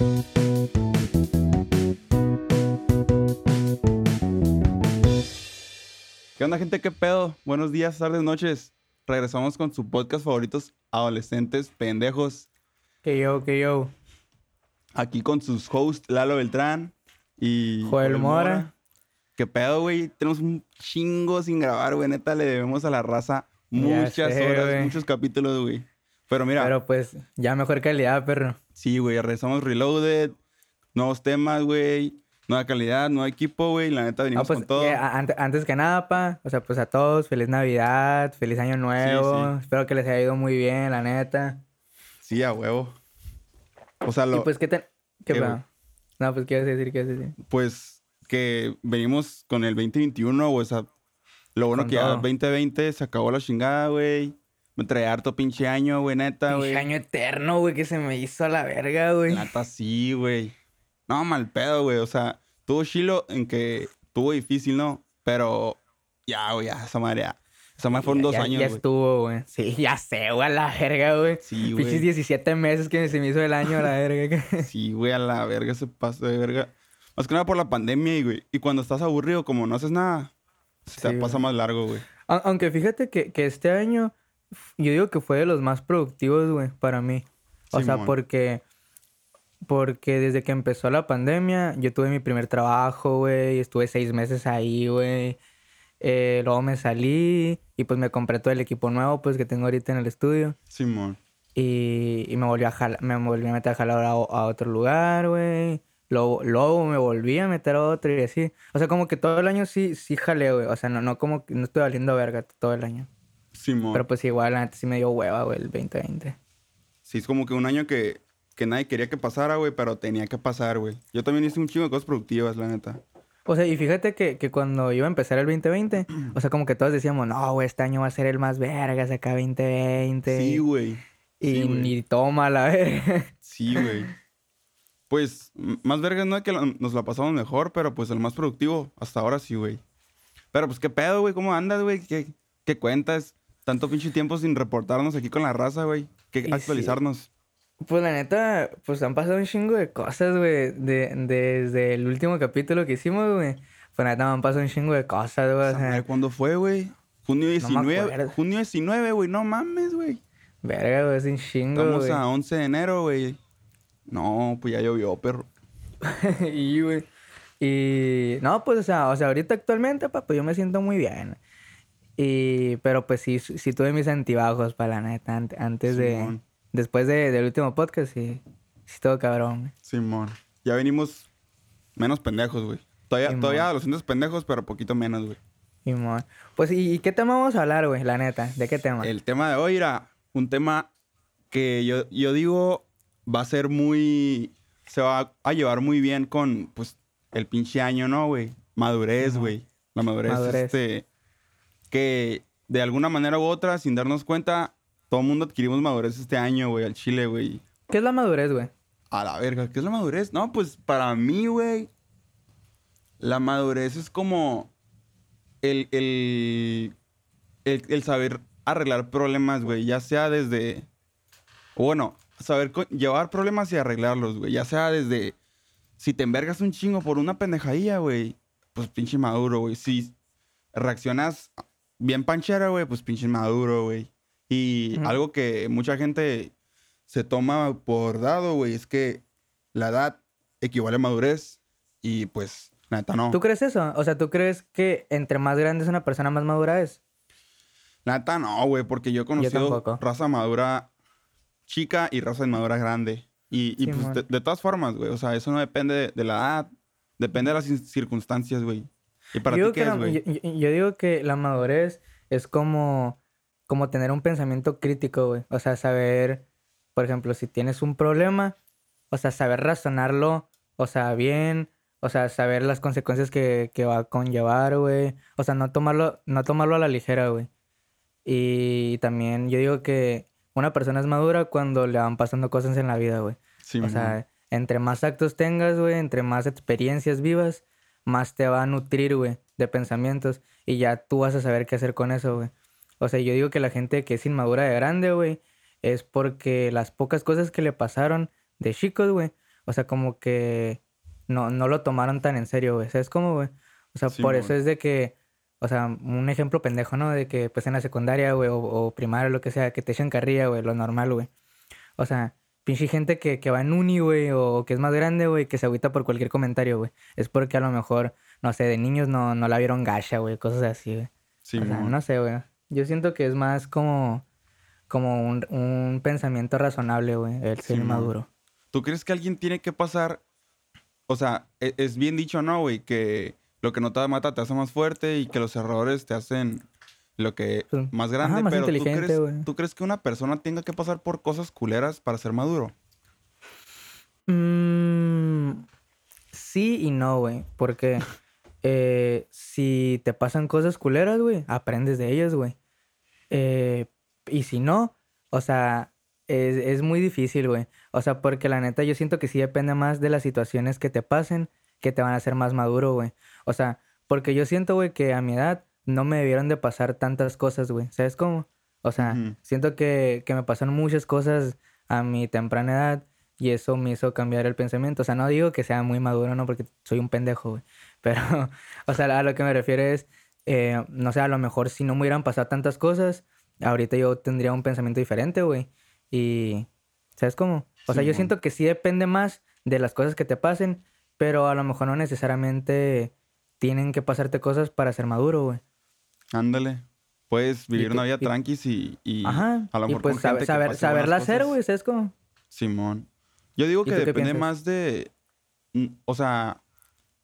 ¿Qué onda, gente? ¿Qué pedo? Buenos días, tardes, noches. Regresamos con su podcast favoritos, Adolescentes Pendejos. Que yo, que yo. Aquí con sus hosts, Lalo Beltrán y... Joel Mora. ¿Qué pedo, güey? Tenemos un chingo sin grabar, güey. Neta, le debemos a la raza muchas sé, horas, muchos capítulos, güey. Pero mira, Pero pues, ya mejor calidad, perro. sí, güey, regresamos Reloaded, nuevos temas, güey. Nueva calidad, nuevo equipo, güey. La neta, Ah, venimos pues, con todo. eh, a- ante- antes que nada, pa, o sea, pues a todos, feliz Navidad, feliz Año Nuevo. sí. Espero que les haya ido muy bien, la neta. Sí, a huevo. O sea, Y lo, pues, ¿qué te...? ¿Qué, güey? No, pues, ¿qué ibas a decir? ¿Qué ibas a decir? pues que venimos con el 2021, güey. O sea, lo bueno Con que ya todo. el 2020 se acabó la chingada, güey. Me trae harto pinche año, güey, neta, güey. Pinche año eterno, güey, que se me hizo a la verga, güey. Neta, sí, güey. No, mal pedo, güey. O sea, tuvo chilo en que tuvo difícil, ¿no? Pero ya, güey, ya, esa madre ya. Esa madre fueron Ya- dos ya, años, Ya estuvo, güey. Sí, ya sé, güey, a la verga, güey. Sí, Pinches güey. 17 meses que se me hizo el año a la verga. Sí, güey, a la verga se pasa de verga. Más que nada por la pandemia, y, güey. Y cuando estás aburrido, como no haces nada, se te Sí, pasa güey. más largo, güey. Aunque fíjate que, que este año, yo digo que fue de los más productivos, güey, para mí. O sea, porque, porque desde que empezó la pandemia, yo tuve mi primer trabajo, güey, estuve seis meses ahí, güey. Eh, luego me salí y pues me compré todo el equipo nuevo, pues, que tengo ahorita en el estudio. Simón. Y, y me volví a jalar, me volví a meter a jalar a, a otro lugar, güey. Luego, luego me volví a meter a otro y así. O sea, como que todo el año sí, sí jalé, güey. O sea, no, no como que no estoy valiendo verga todo el año. Simón. Pero pues igual, neta sí me dio hueva, güey, el 2020. Sí, es como que un año que, que nadie quería que pasara, güey, pero tenía que pasar, güey. Yo también hice un chingo de cosas productivas, la neta. O sea, y fíjate que, que cuando iba a empezar el 2020, o sea, como que todos decíamos, no, güey, este año va a ser el más vergas acá 2020. Sí, güey. Y Sí, ni toma la verga. Sí, güey. Pues, más vergas no es que nos la pasamos mejor, pero pues el más productivo, hasta ahora sí, güey. Pero pues, ¿qué pedo, güey? ¿Cómo andas, güey? ¿Qué, ¿Qué cuentas? Tanto pinche tiempo sin reportarnos aquí con la raza, güey. Que Y sí. actualizarnos. Pues la neta, pues han pasado un chingo de cosas, güey. De, desde el último capítulo que hicimos, güey. Pues la neta me han pasado un chingo de cosas, güey. O sea, ¿Cuándo fue, güey? Junio me 19. acuerdo. junio 19, güey. No mames, güey. verga, güey, es un chingo, Estamos güey. a 11 de enero, güey. No, pues ya llovió, perro. y, güey. Y no, pues, o sea, o sea, ahorita actualmente, pa, pues yo me siento muy bien. Y, pero pues sí, sí tuve mis antibajos, para la neta, ante- antes de, Simón. después de, del último podcast, sí, sí todo cabrón. Simón. Ya venimos menos pendejos, güey. Todavía, Simón. todavía los sientes pendejos, pero poquito menos, güey. Y, mon. Pues, ¿y, y qué tema vamos a hablar, güey? La neta, ¿de qué tema? El tema de hoy era un tema que yo, yo digo va a ser muy. Se va a llevar muy bien con, pues, el pinche año, ¿no, güey? Madurez, Simón. güey. La madurez, Madurez. este. Que de alguna manera u otra, sin darnos cuenta, todo el mundo adquirimos madurez este año, güey, al chile, güey. ¿Qué es la madurez, güey? A la verga, ¿qué es la madurez? No, pues para mí, güey, la madurez es como el, el, el, el saber arreglar problemas, güey, ya sea desde, bueno, saber llevar problemas y arreglarlos, güey, ya sea desde, si te envergas un chingo por una pendejadilla, güey, pues pinche maduro, güey, si reaccionas bien panchera, güey, pues pinche maduro, güey. Y algo que mucha gente se toma por dado, güey, es que la edad equivale a madurez y pues, neta no. ¿Tú crees eso? O sea, ¿tú crees que entre más grande es una persona, más madura es? Neta no, güey, porque yo he conocido raza madura chica y raza inmadura grande. Y, y pues de, de todas formas, güey, o sea, eso no depende de, de la edad, depende de las circunstancias, güey. ¿Y para yo, ti digo qué que es, la- güey? yo, yo- yo digo que la madurez es como, como tener un pensamiento crítico, güey. O sea, saber, por ejemplo, si tienes un problema, o sea, saber razonarlo, o sea, bien, o sea, saber las consecuencias que, que va a conllevar, güey. O sea, no tomarlo, no tomarlo a la ligera, güey. Y también yo digo que una persona es madura cuando le van pasando cosas en la vida, güey. Sí, O sea, entre más actos tengas, güey, entre más experiencias vivas, más te va a nutrir, güey, de pensamientos. Y ya tú vas a saber qué hacer con eso, güey. O sea, yo digo que la gente que es inmadura de grande, güey, es porque las pocas cosas que le pasaron de chicos, güey, o sea, como que no, no lo tomaron tan en serio, güey. ¿Sabes cómo, güey? O sea, por eso es de que, o sea, un ejemplo pendejo, ¿no? De que pues en la secundaria, güey, o, o primaria, lo que sea, que te echen carrilla, güey, lo normal, güey. O sea, pinche gente que, que va en uni, güey, o que es más grande, güey, que se agüita por cualquier comentario, güey. Es porque a lo mejor, no sé, de niños no, no la vieron gacha, güey, cosas así, güey. Sí, o sea, no sé, güey. Yo siento que es más como, como un, un pensamiento razonable, güey, el ser maduro. ¿Tú crees que alguien tiene que pasar? O sea, e, es, bien dicho, ¿no, güey? Que lo que no te mata te hace más fuerte y que los errores te hacen lo que pues, más grande. pero ¿tú crees, ¿tú crees, que una persona tenga que pasar por cosas culeras para ser maduro? Mm, sí y no, güey. Porque eh, si te pasan cosas culeras, güey, aprendes de ellas, güey. Eh, y si no, o sea, es, es muy difícil, güey. O sea, porque la neta yo siento que sí depende más de las situaciones que te pasen que te van a hacer más maduro, güey. O sea, porque yo siento, güey, que a mi edad no me debieron de pasar tantas cosas, güey. ¿Sabes cómo? O sea, siento que, que me pasaron muchas cosas a mi temprana edad y eso me hizo cambiar el pensamiento. O sea, no digo que sea muy maduro, no, porque soy un pendejo, güey. Pero, o sea, a lo que me refiero es, eh, no sé, a lo mejor si no me hubieran pasado tantas cosas, ahorita yo tendría un pensamiento diferente, güey. Y, ¿sabes cómo? O sea, yo siento que sí depende más de las cosas que te pasen, pero a lo mejor no necesariamente tienen que pasarte cosas para ser maduro, güey. Ándale. Puedes vivir una vida tranqui y, Ajá, a lo mejor y pues saber, saber, saberla hacer, güey, ¿sabes cómo? Simón. Yo digo que depende más de... Mm, o sea,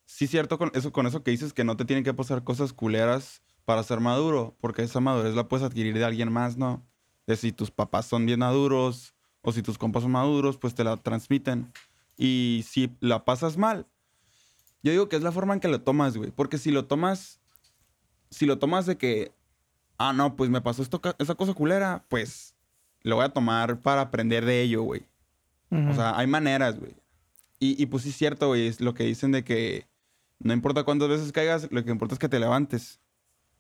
sí es cierto con eso, con eso que dices que no te tienen que pasar cosas culeras para ser maduro, porque esa madurez la puedes adquirir de alguien más, ¿no? De si tus papás son bien maduros o si tus compas son maduros, pues te la transmiten. Y si la pasas mal, yo digo que es la forma en que lo tomas, güey. Porque si lo tomas, si lo tomas de que, ah, no, pues me pasó esto, esa cosa culera, pues lo voy a tomar para aprender de ello, güey. O sea, hay maneras, güey. Y, y, pues sí es cierto, güey, es lo que dicen de que no importa cuántas veces caigas, lo que importa es que te levantes.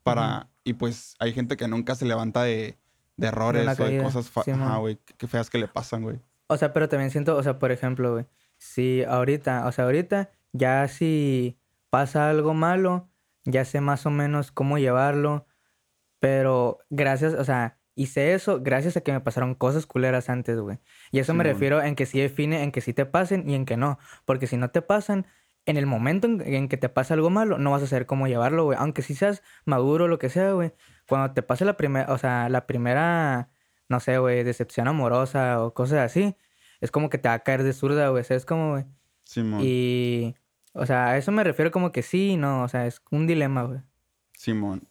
Para, y pues hay gente que nunca se levanta de, de errores o de cosas güey, que feas que le pasan, güey. O sea, pero también siento, o sea, por ejemplo, güey, si ahorita, o sea, ahorita ya si pasa algo malo, ya sé más o menos cómo llevarlo, pero gracias, o sea, hice eso gracias a que me pasaron cosas culeras antes, güey. Y eso me refiero en que sí define, en que sí te pasen y en que no. Porque si no te pasan, en el momento en, que te pasa algo malo, no vas a saber cómo llevarlo, güey. Aunque si seas maduro o lo que sea, güey. Cuando te pase la primera, o sea, la primera, no sé, güey, decepción amorosa o cosas así, es como que te va a caer de zurda, güey. ¿Sabes cómo, güey? Simón. Y, o sea, a eso me refiero como que sí y no. O sea, es un dilema, güey. Simón.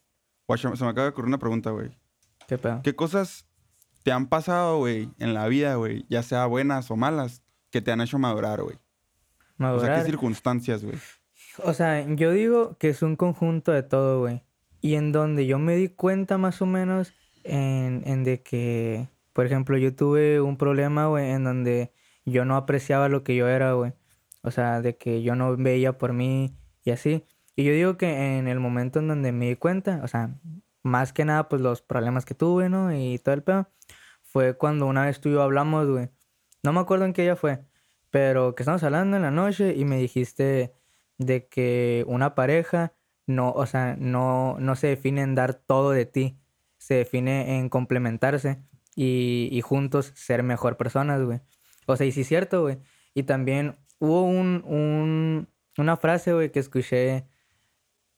se me acaba de ocurrir una pregunta, güey. ¿Qué pedo? ¿Qué cosas te han pasado, güey, en la vida, güey? Ya sea buenas o malas, que te han hecho madurar, güey. Madurar. O sea, ¿qué circunstancias, güey? O sea, yo digo que es un conjunto de todo, güey. Y en donde yo me di cuenta más o menos en, en de que, por ejemplo, yo tuve un problema, güey, en donde yo no apreciaba lo que yo era, güey. O sea, de que yo no veía por mí y así. Y yo digo que en el momento en donde me di cuenta, o sea, más que nada, pues los problemas que tuve, ¿no? Y todo el pedo. Fue cuando una vez tú y yo hablamos, güey. No me acuerdo en qué día fue, pero que estamos hablando en la noche y me dijiste de que una pareja no, o sea, no, no se define en dar todo de ti, se define en complementarse y, y juntos ser mejor personas, güey. O sea, y sí es cierto, güey. Y también hubo un, un, una frase, güey, que escuché,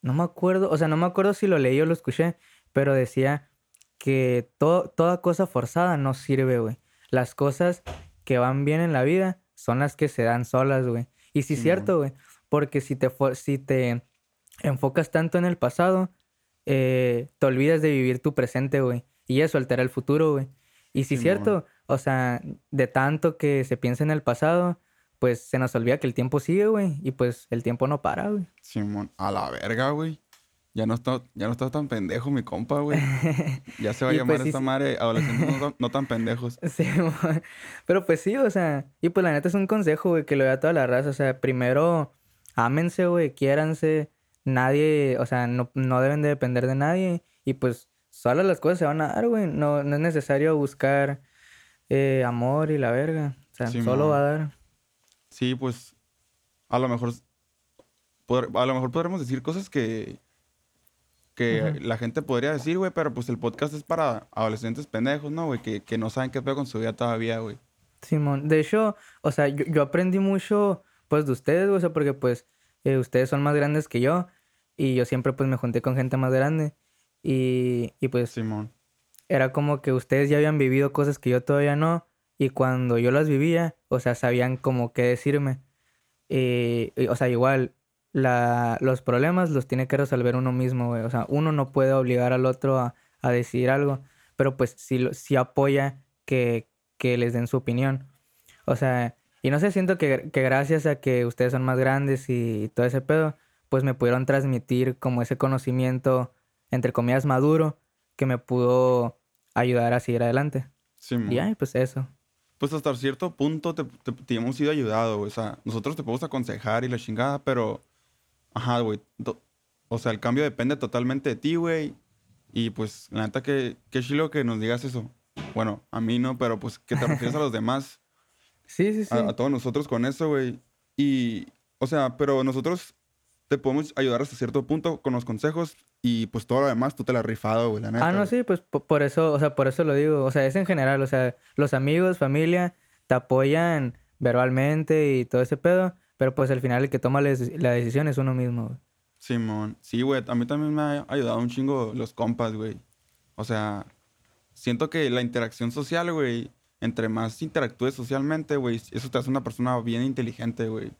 no me acuerdo, o sea, no me acuerdo si lo leí o lo escuché, pero decía que toda cosa forzada no sirve, güey. Las cosas que van bien en la vida son las que se dan solas, güey. Y sí es cierto, güey. Porque si te, si te enfocas tanto en el pasado, eh, te olvidas de vivir tu presente, güey. Y eso altera el futuro, güey. Y sí es cierto, o sea, de tanto que se piensa en el pasado, pues se nos olvida que el tiempo sigue, güey. Y pues el tiempo no para, güey. Simón, a la verga, güey. Ya no está, ya no está tan pendejo mi compa, güey. Ya se va a llamar pues esta madre adolescentes no, tan pendejos. Sí, pero pues sí, o sea, y pues la neta es un consejo, güey, que lo da toda la raza. O sea, primero, ámense, güey, quiéranse. Nadie, o sea, no, no deben de depender de nadie. Y pues solo las cosas se van a dar, güey. No, no es necesario buscar eh, amor y la verga. O sea, solo va a dar. Sí, pues a lo mejor a lo mejor podremos decir cosas que que la gente podría decir, güey, pero pues el podcast es para adolescentes pendejos, ¿no, güey? Que, que no saben qué pedo con su vida todavía, güey. Simón, de hecho, o sea, yo, yo aprendí mucho, pues, de ustedes, güey, o sea, porque, pues, eh, ustedes son más grandes que yo y yo siempre, pues, me junté con gente más grande y, y pues... Simón. Era como que ustedes ya habían vivido cosas que yo todavía no y cuando yo las vivía, o sea, sabían como qué decirme. y, o sea, igual, la, los problemas los tiene que resolver uno mismo, güey. O sea, uno no puede obligar al otro a, a decir algo, pero pues sí, sí apoya que, que, les den su opinión. O sea, y no sé, siento que, que, gracias a que ustedes son más grandes y todo ese pedo, pues me pudieron transmitir como ese conocimiento, entre comillas, maduro, que me pudo ayudar a seguir adelante. Sí, y ay, pues eso. Pues hasta cierto punto te, te, te hemos sido ayudado, güey. O sea, nosotros te podemos aconsejar y la chingada, pero Ajá, güey. O sea, el cambio depende totalmente de ti, güey. Y pues, la neta, que, qué chilo que nos digas eso. Bueno, a mí no, pero pues que te refieres a los demás. Sí, sí, sí. A, todos nosotros con eso, güey. Y, o sea, pero nosotros te podemos ayudar hasta cierto punto con los consejos y pues todo lo demás tú te la has rifado, güey, la neta. Ah, no, sí, pues por eso, o sea, por eso lo digo. O sea, es en general, o sea, los amigos, familia, te apoyan verbalmente y todo ese pedo. Pero pues al final el que toma la, decisión es uno mismo, Simón. Sí, güey. A mí también me ha ayudado un chingo los compas, güey. O sea, siento que la interacción social, güey, entre más interactúes socialmente, güey, eso te hace una persona bien inteligente, güey.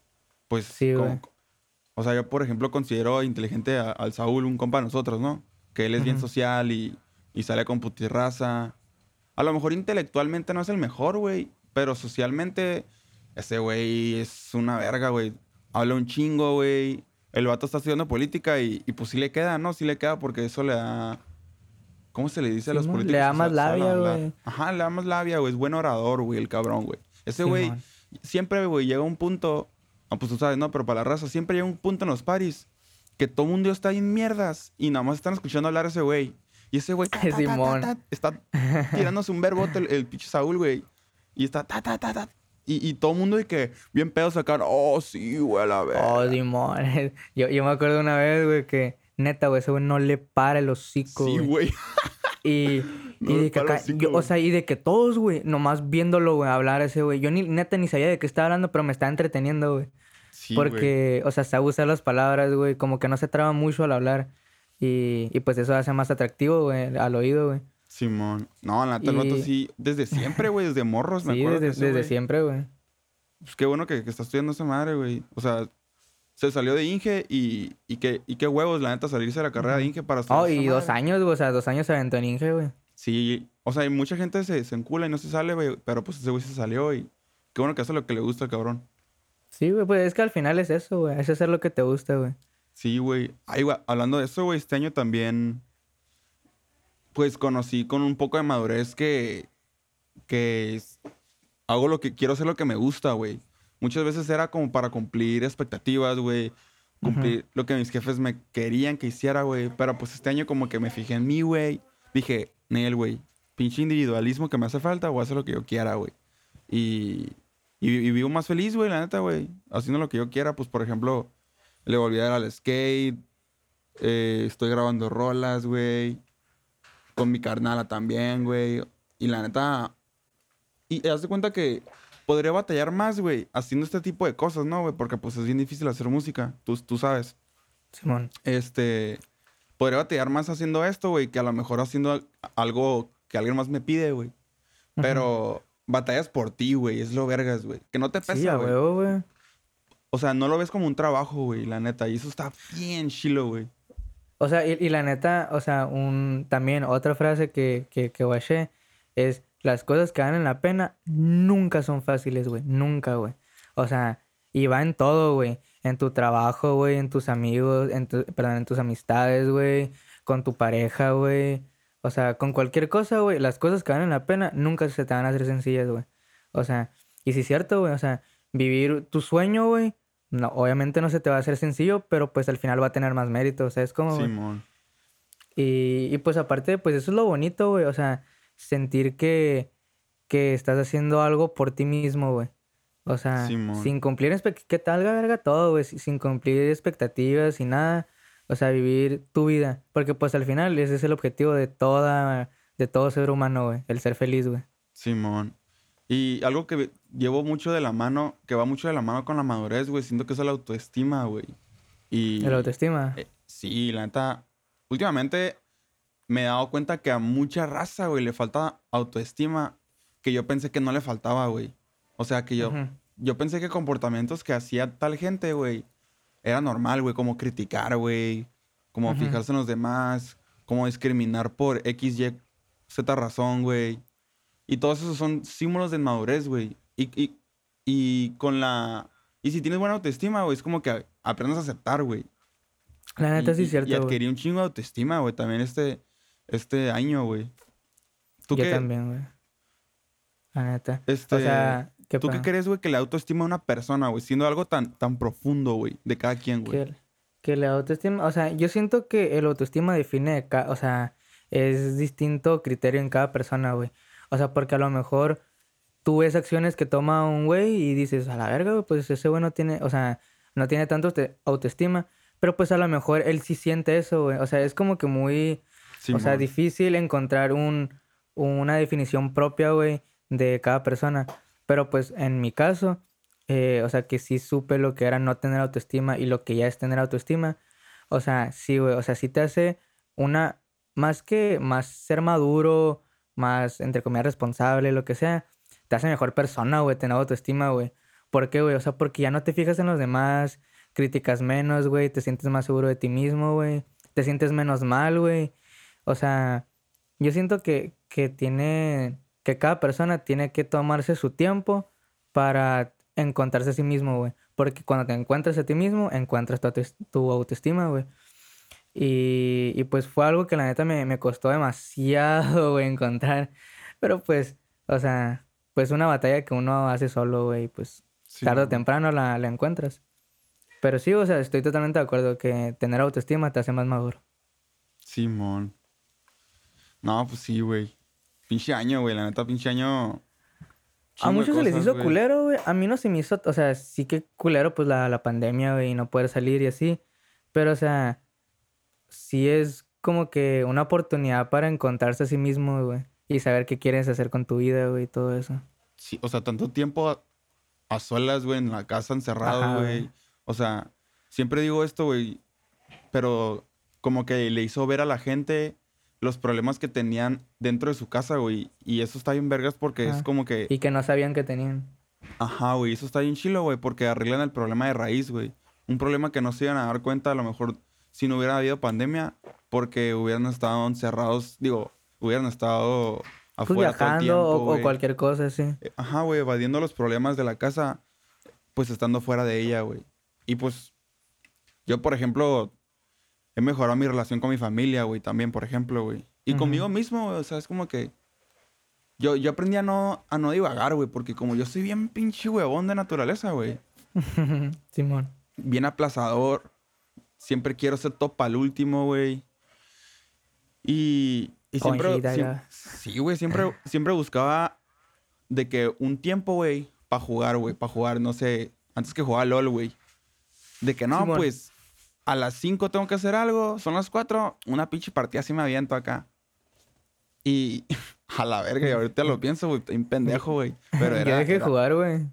Pues, sí, güey. O sea, yo, por ejemplo, considero inteligente al Saúl, un compa de nosotros, ¿no? Que él es bien social y, y sale con putirraza. A lo mejor intelectualmente no es el mejor, güey, pero socialmente ese güey es una verga, güey. Habla un chingo, güey. El vato está estudiando política y, y, pues sí le queda, ¿no? Sí le queda porque eso le da... ¿Cómo se le dice a los políticos? Le da más labia, güey. Ajá, le da más labia, güey. Es buen orador, güey, el cabrón, güey. Ese güey siempre, güey, llega a un punto... Ah, pues tú sabes, ¿no? Pero para la raza siempre llega un punto en los paris que todo mundo está en mierdas y nada más están escuchando hablar a ese güey. Y ese güey está tirándose un verbote el, el pinche Saúl, güey. Y está ta, ta, ta, ta, y, y todo el mundo de que bien pedo sacar, oh, sí, güey, a la vez. Oh, Simón. Yo, yo me acuerdo una vez, güey, que neta, güey, ese güey no le para el hocico. Sí, güey. Y, y de que acá, yo, o sea, y de que todos, güey, nomás viéndolo, güey, hablar ese güey. Yo ni, neta ni sabía de qué estaba hablando, pero me estaba entreteniendo, güey. Sí, Porque, o sea, sabe usar las palabras, güey, como que no se traba mucho al hablar. Y, y pues eso hace más atractivo, güey, al oído, güey. Simón. No, la neta, el sí. Desde siempre, güey. Desde morros, me acuerdo. Desde, desde siempre, güey. Pues qué bueno que, que está estudiando esa madre, güey. O sea, se salió de Inge y, y, qué, y qué huevos, la neta, salirse de la carrera de Inge para estudiar. Oh, y dos años, güey. O sea, dos años se aventó en Inge, güey. Sí. O sea, hay mucha gente se, se encula y no se sale, güey. Pero pues ese güey se salió y qué bueno que hace lo que le gusta, cabrón. Sí, güey. Pues es que al final es eso, güey. Es hacer lo que te gusta, güey. Sí, güey. Ay, güey. Hablando de eso, güey, este año también pues conocí con un poco de madurez que, que hago lo que quiero hacer lo que me gusta, güey. Muchas veces era como para cumplir expectativas, güey. Cumplir lo que mis jefes me querían que hiciera, güey. Pero pues este año como que me fijé en mí, güey. Dije, Nel, güey, pinche individualismo que me hace falta, voy a hacer lo que yo quiera, güey. Y, y, vivo más feliz, güey, la neta, güey. Haciendo lo que yo quiera, pues por ejemplo, le volví a dar al skate. Eh, estoy grabando rolas, güey con mi carnala también, güey. Y la neta. Y haz de cuenta que podría batallar más, güey, haciendo este tipo de cosas, ¿no, güey? Porque pues es bien difícil hacer música. Tú, tú sabes. Simón. Este. Podría batallar más haciendo esto, güey, que a lo mejor haciendo algo que alguien más me pide, güey. Pero batallas por ti, güey. Es lo vergas, güey. Que no te pesa, güey. güey. O sea, no lo ves como un trabajo, güey, la neta. Y eso está bien chilo, güey. O sea, y, la neta, o sea, un, también otra frase que, que, que es las cosas que valen la pena nunca son fáciles, güey. Nunca, güey. O sea, y va en todo, güey. En tu trabajo, güey, en tus amigos, en tu, perdón, en tus amistades, güey, con tu pareja, güey. O sea, con cualquier cosa, güey, las cosas que valen la pena nunca se te van a hacer sencillas, güey. O sea, y si es cierto, güey, o sea, vivir tu sueño, güey, no, obviamente no se te va a hacer sencillo, pero pues al final va a tener más mérito, o sea, es como... Simón. Y, y pues aparte, pues eso es lo bonito, güey, o sea, sentir que, que estás haciendo algo por ti mismo, güey. O sea, Simón. sin cumplir que tal verga todo, güey, si- sin cumplir expectativas y nada. O sea, vivir tu vida. Porque pues al final ese es el objetivo de toda, de todo ser humano, güey. El ser feliz, güey. Simón. Y algo que llevo mucho de la mano, que va mucho de la mano con la madurez, güey, siento que es la autoestima, güey. Y El autoestima. eh, sí, la neta, últimamente me he dado cuenta que a mucha raza, güey, le falta autoestima que yo pensé que no le faltaba, güey. O sea, que yo, yo pensé que comportamientos que hacía tal gente, güey, era normal, güey, como criticar, güey, como fijarse en los demás, como discriminar por X, Y, Z razón, güey. Y todos esos son símbolos de inmadurez, güey. Y, y, y con la... Y si tienes buena autoestima, güey, es como que aprendes a aceptar, güey. La neta Y- sí es cierto, Y adquirí un chingo de autoestima, güey, también este, este año, güey. ¿Tú Yo qué, también, güey. La neta. Este, o sea, ¿qué ¿Tú qué crees, güey, que la autoestima de una persona, güey? Siendo algo tan, tan profundo, güey, de cada quien, güey. Que, la autoestima, o sea, yo siento que el autoestima define, o sea, es distinto criterio en cada persona, güey. O sea, porque a lo mejor tú ves acciones que toma un güey y dices, a la verga, güey, pues ese güey no tiene, o sea, no tiene tanto autoestima, pero pues a lo mejor él sí siente eso, güey. O sea, es como que muy, o sea, Simón. difícil encontrar un, una definición propia, güey, de cada persona. Pero pues en mi caso, eh, o sea, que sí supe lo que era no tener autoestima y lo que ya es tener autoestima. O sea, sí, güey, o sea, sí te hace una, más que, más ser maduro, más, entre comillas, responsable, lo que sea, te hace mejor persona, güey, tener autoestima, güey. ¿Por qué, güey? O sea, porque ya no te fijas en los demás, criticas menos, güey, te sientes más seguro de ti mismo, güey, te sientes menos mal, güey. O sea, yo siento que, que tiene, que cada persona tiene que tomarse su tiempo para encontrarse a sí mismo, güey. Porque cuando te encuentras a ti mismo, encuentras tu, tu autoestima, güey. Y, y pues fue algo que la neta me, me costó demasiado, güey, encontrar. Pero pues, o sea, pues una batalla que uno hace solo, güey, pues tarde o temprano la, la encuentras. Pero sí, o sea, estoy totalmente de acuerdo que tener autoestima te hace más maduro. Simón. No, pues sí, güey. Pinche año, güey. La neta, pinche año. A muchos se les hizo culero, güey. A mí no se me hizo, o sea, sí que culero, pues la, la pandemia, güey, y no poder salir y así. Pero, o sea, sí es como que una oportunidad para encontrarse a sí mismo, güey. Y saber qué quieres hacer con tu vida, güey, y todo eso. Sí, o sea, tanto tiempo a, a solas, güey, en la casa encerrado, güey. O sea, siempre digo esto, güey. Pero como que le hizo ver a la gente los problemas que tenían dentro de su casa, güey. Y eso está bien vergas porque es Ajá. como que. Y que no sabían que tenían. Ajá, güey, eso está bien chilo, güey, porque arreglan el problema de raíz, güey. Un problema que no se iban a dar cuenta a lo mejor si no hubiera habido pandemia, porque hubieran estado encerrados, digo, hubieran estado Pues afuera todo el viajando tiempo, o, cualquier cosa, sí. Eh, Ajá, güey, evadiendo los problemas de la casa, pues estando fuera de ella, güey. Y pues, yo, por ejemplo, he mejorado mi relación con mi familia, güey, también, por ejemplo, güey. Y Ujú. conmigo mismo, güey, o sea, es como que... Yo, yo aprendí a no, a no divagar, güey, porque como yo soy bien pinche huevón de naturaleza, güey. Simón. Bien aplazador. Siempre quiero ser top al último, güey. Y, y siempre... Sí, güey, siempre, siempre buscaba de que un tiempo, güey, para jugar, güey, para jugar, no sé, antes que jugar LOL, güey. De que no, Simón. pues, a las 5 tengo que hacer algo, son las 4, una pinche partida así me aviento acá. Y a la verga, y ahorita lo pienso, güey, un pendejo, güey. Pero era, dejé de era- jugar, güey.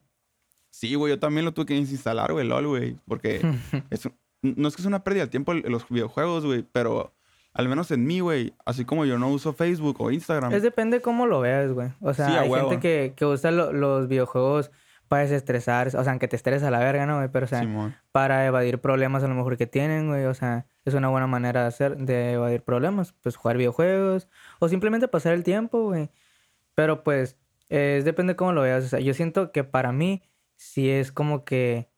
Sí, güey, yo también lo tuve que desinstalar, güey, LOL, güey. Porque es un- no es que es una pérdida de tiempo el- los videojuegos, güey, pero al menos en mí, güey, así como yo no uso Facebook o Instagram. Es depende cómo lo veas, güey. O sea, Sí, hay gente que, que usa lo- los videojuegos para desestresarse. O sea, aunque te estreses a la verga, ¿no, güey? Pero, o sea, Simón. para evadir problemas a lo mejor que tienen, güey. O sea, es una buena manera de hacer, de evadir problemas. Pues jugar videojuegos o simplemente pasar el tiempo, güey. Pero pues, eh, es depende cómo lo veas. O sea, yo siento que para mí sí es como que...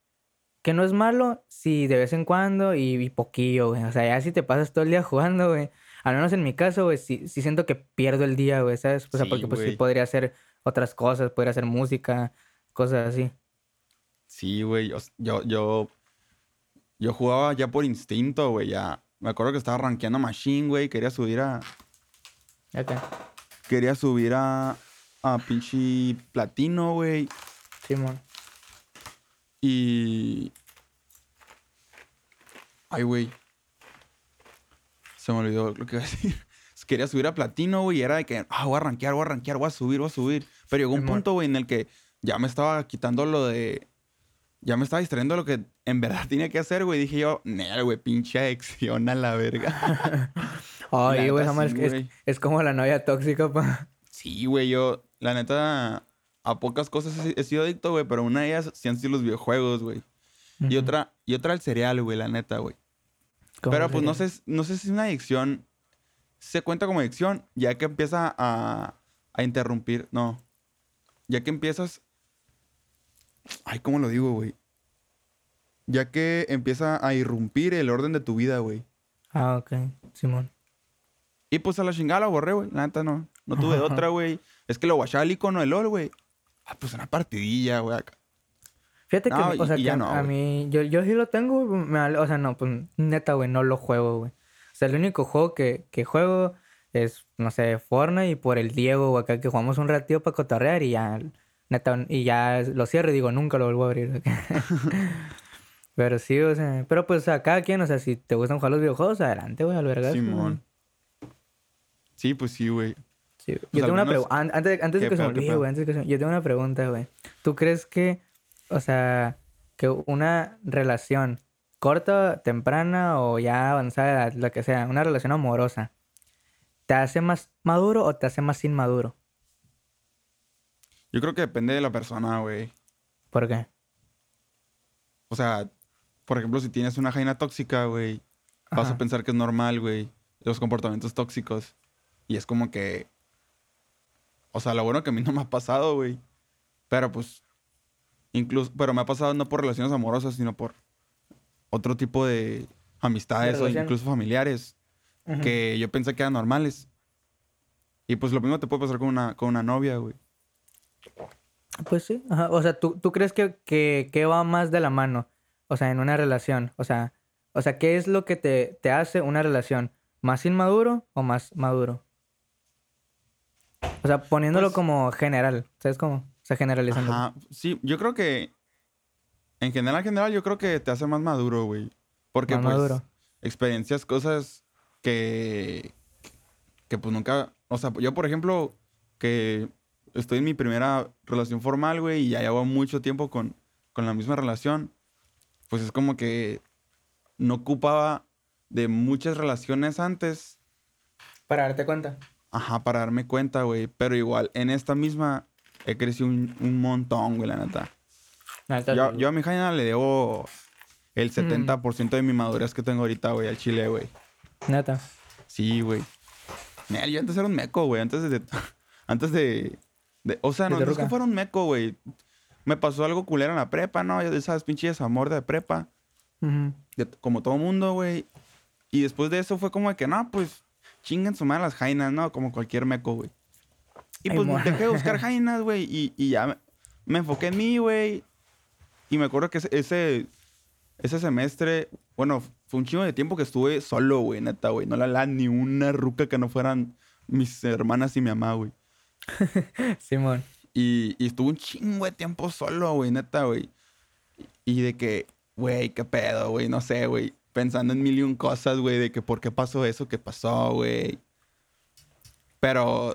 Que no es malo si de vez en cuando y, y poquillo, güey. O sea, ya si te pasas todo el día jugando, güey. Al menos en mi caso, güey, sí, sí siento que pierdo el día, güey, ¿sabes? O sea, Sí, porque pues sí podría hacer otras cosas, podría hacer música, cosas así. Sí, güey, yo, yo, yo, yo jugaba ya por instinto, güey, ya. Me acuerdo que estaba rankeando Machine, güey, quería subir a, Acá, quería subir a, a pinche platino, güey. Simón. Y. Ay, güey. Se me olvidó lo que iba a decir. Quería subir a platino, güey, y era de que, ah, voy a rankear, voy a rankear, voy a subir, voy a subir. Pero llegó un Simón. punto, güey, en el que ya me estaba quitando lo de. Ya me estaba distrayendo de lo que en verdad tenía que hacer, güey. Dije yo, nel, güey, pinche adicción a la verga. Ay, güey, sí, es, güey. es como la novia tóxica, pa. sí, güey, yo, la neta, a pocas cosas he, he sido adicto, güey, pero una de ellas sí han sido los videojuegos, güey. Y otra, y otra el cereal, güey, la neta, güey. ¿Cómo Pero pues no sé, no sé si es una adicción. Se cuenta como adicción, ya que empieza a, a interrumpir. No. Ya que empiezas. Ay, ¿cómo lo digo, güey? Ya que empieza a irrumpir el orden de tu vida, güey. Ah, ok, Simón. Y pues a la chingada lo borré, güey. La neta no. No tuve Ajá. otra, güey. Es que lo guachaba el icono de LOL, güey. Ah, pues una partidilla, güey. acá. Fíjate que, o y- sea, y que no, a mí, yo, yo sí lo tengo, güey, me o sea, no, pues neta, güey, no lo juego, güey. O sea, el único juego que, que juego es, no sé, Fortnite y por el Diego, güey, acá que jugamos un ratito para cotorrear y ya, neta, y ya lo cierro y digo, nunca lo vuelvo a abrir. pero sí, o sea, pero pues, sea, cada quien, o sea, si te gustan jugar los videojuegos, adelante, güey, al vergas. Simón. Sí, pues sí, güey. Sí. Yo Pues tengo una pregunta. Antes, antes de ¿Qué que se me olvide, güey. Antes de que se me- Yo tengo una pregunta, güey. ¿Tú crees que, o sea, que una relación corta, temprana o ya avanzada, lo que sea, una relación amorosa, ¿te hace más maduro o te hace más inmaduro? Yo creo que depende de la persona, güey. ¿Por qué? O sea, por ejemplo, si tienes una jaina tóxica, güey, vas a pensar que es normal, güey, los comportamientos tóxicos. Y es como que. O sea, lo bueno que a mí no me ha pasado, güey. Pero pues. Incluso. Pero me ha pasado no por relaciones amorosas, sino por otro tipo de amistades o incluso familiares que yo pensé que eran normales. Y pues lo mismo te puede pasar con una, con una novia, güey. Pues sí. Ajá. O sea, ¿tú, tú crees que, que, que va más de la mano? O sea, en una relación. O sea, o sea ¿qué es lo que te, te hace una relación? ¿Más inmaduro o más maduro? O sea, poniéndolo Pues- como general. ¿Sabes cómo? O sea, generalizando. Ajá, sí, yo creo que en general, general, yo creo que te hace más maduro, güey. Porque Más pues maduro. experiencias cosas que que pues nunca, o sea, yo por ejemplo que estoy en mi primera relación formal, güey, y ya llevo mucho tiempo con con la misma relación, pues es como que no ocupaba de muchas relaciones antes Para darte cuenta. Ajá, para darme cuenta, güey. Pero igual, en esta misma he crecido un, un montón, güey, la neta. Yo, yo a mi Jaina le debo el 70% de mi madurez que tengo ahorita, güey, al chile, güey. Neta. Sí, güey. Yo antes era un meco, güey. Antes de... Antes de... de- o sea, no, ¿De no es que un meco, güey. Me pasó algo culero en la prepa, ¿no? Ya sabes, pinche desamor de prepa. De- como todo mundo, güey. Y después de eso fue como de que, no, pues, chinguen su madre las jainas, ¿no? Como cualquier meco, güey. Y Ay, pues mo- dejé de buscar jainas, güey. Y, y ya me, me enfoqué en mí, güey. Y me acuerdo que ese, ese, ese semestre, bueno, fue un chingo de tiempo que estuve solo, güey, neta, güey. No la la ni una ruca que no fueran mis hermanas y mi mamá, güey. Simón. Y, y estuve un chingo de tiempo solo, güey, neta, güey. Y de que, güey, qué pedo, güey, no sé, güey. Pensando en mil y un cosas, güey, de que por qué pasó eso que pasó, güey. Pero,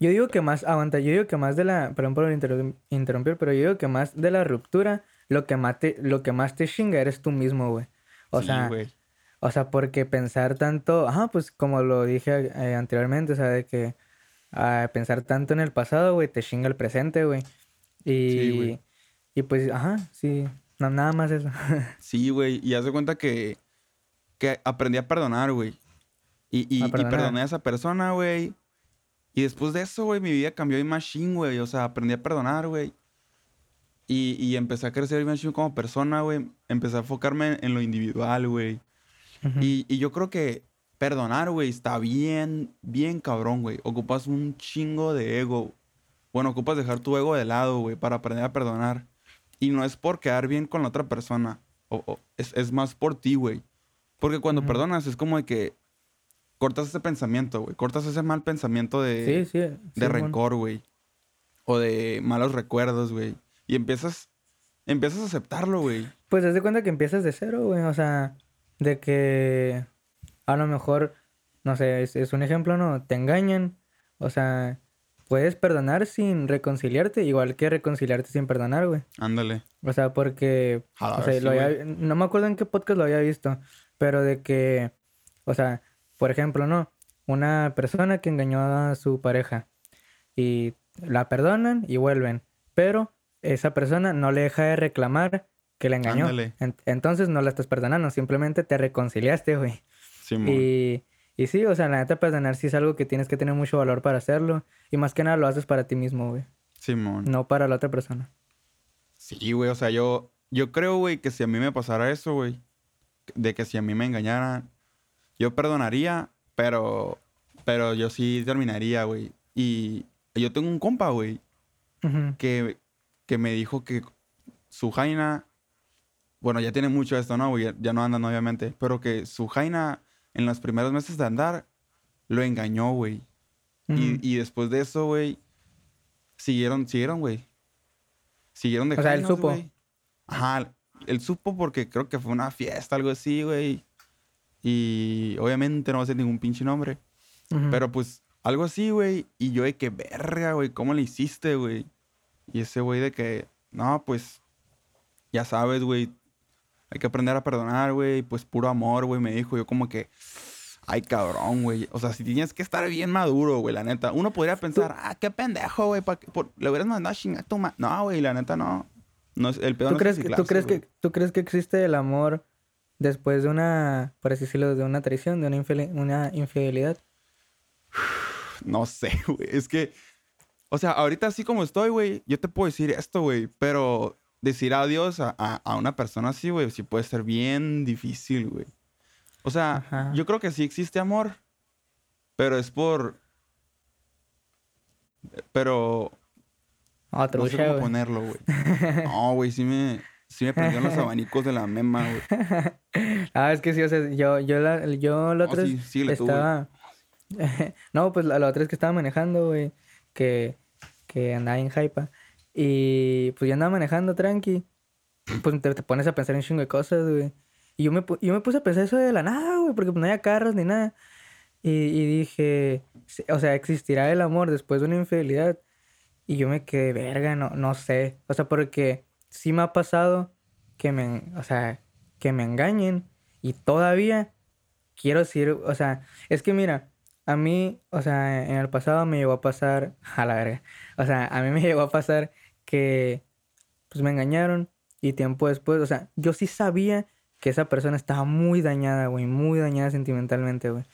Yo digo que más, aguanta, yo digo que más de la, perdón por interrum- interrumpir, pero yo digo que más de la ruptura, lo que más te, lo que más te chinga eres tú mismo, güey. O sí, sea, güey. o sea, porque pensar tanto, ajá, pues como lo dije eh, anteriormente, o sea, de que ah, pensar tanto en el pasado, güey, te chinga el presente, güey. Y, Sí, güey. y pues, ajá, sí, no, nada más eso. Sí, güey. Y haz de cuenta que, que aprendí a perdonar, güey. Y, y, A y perdoné a esa persona, güey. Y después de eso, güey, mi vida cambió y machine, güey. O sea, aprendí a perdonar, güey. Y, y empecé a crecer machine como persona, güey. Empecé a enfocarme en, en lo individual, güey. Ujú. Y, y yo creo que perdonar, güey, está bien, bien cabrón, güey. Ocupas un chingo de ego. Bueno, ocupas dejar tu ego de lado, güey, para aprender a perdonar. Y no es por quedar bien con la otra persona. O, o- es, es más por ti, güey. Porque cuando perdonas es como de que cortas ese pensamiento, güey. Cortas ese mal pensamiento de, sí, sí. de rencor, güey. O de malos recuerdos, güey. Y empiezas, empiezas a aceptarlo, güey. Pues haz de cuenta que empiezas de cero, güey. O sea, de que a lo mejor, no sé, es, es un ejemplo, ¿no? Te engañan. O sea, puedes perdonar sin reconciliarte, igual que reconciliarte sin perdonar, güey. Ándale. O sea, porque o sea, vez, lo sí, había- no me acuerdo en qué podcast lo había visto, pero de que, o sea, por ejemplo, ¿no? Una persona que engañó a su pareja y la perdonan y vuelven, pero esa persona no le deja de reclamar que la engañó. Ándale. En- entonces no la estás perdonando, simplemente te reconciliaste, güey. Simón. Y, y sí, o sea, la neta perdonar sí es algo que tienes que tener mucho valor para hacerlo y más que nada lo haces para ti mismo, güey, Simón. no para la otra persona. Sí, güey, o sea, yo, yo creo, güey, que si a mí me pasara eso, güey, de que si a mí me engañaran, yo perdonaría, pero, pero yo sí terminaría, güey. Y yo tengo un compa, güey, Ujú. que, que me dijo que su jaina, bueno, ya tiene mucho esto, ¿no, güey? Ya, ya no andan, obviamente, pero que su jaina en los primeros meses de andar lo engañó, güey. Y, y después de eso, güey, siguieron, siguieron, güey. Siguieron de O sea, él supo. güey. Ajá, él supo porque creo que fue una fiesta, algo así, güey. Y obviamente no va a ser ningún pinche nombre. Pero pues, algo así, güey. Y yo de que, verga, güey, ¿cómo le hiciste, güey? Y ese güey de que, no, pues, ya sabes, güey. Hay que aprender a perdonar, güey. Pues puro amor, güey, me dijo. Yo como que, ay, cabrón, güey. O sea, si tienes que estar bien maduro, güey, la neta. Uno podría pensar, ah, qué pendejo, güey. Le hubieras mandado a chingar tu ma-". No, güey, la neta no. no el pedo ¿Tú no es crees, que, ¿tú, crees que, ¿Tú crees que existe el amor después de una, por así decirlo, de una traición, de una infidelidad? No sé, güey. Es que, o sea, ahorita así como estoy, güey, yo te puedo decir esto, güey. Pero decir adiós a, a- a una persona así, güey, sí puede ser bien difícil, güey. O sea, Ajá. yo creo que sí existe amor, pero es por... Pero no sé cómo ponerlo, güey. No, güey, sí me, sí me prendieron los abanicos de la mema, güey. Ah, es que sí, o sea, yo, yo la, yo la otra sí, vez síguele tú, estaba... no, pues la, la otra vez que estaba manejando, güey, que, que andaba en Jaipa. Y pues yo andaba manejando tranqui. Pues te, te pones a pensar en chingo de cosas, güey. Y yo me, yo me puse a pensar eso de la nada, güey, porque pues, no había carros ni nada. Y, y dije, o sea, ¿existirá el amor después de una infidelidad? Y yo me quedé, verga, no, no sé. O sea, porque sí me ha pasado que me, o sea, que me engañen y todavía quiero decir, o sea, es que mira, a mí, o sea, en el pasado me llegó a pasar, a la verga, o sea, a mí me llegó a pasar que, pues me engañaron y tiempo después, o sea, yo sí sabía que esa persona estaba muy dañada, güey, muy dañada sentimentalmente, güey.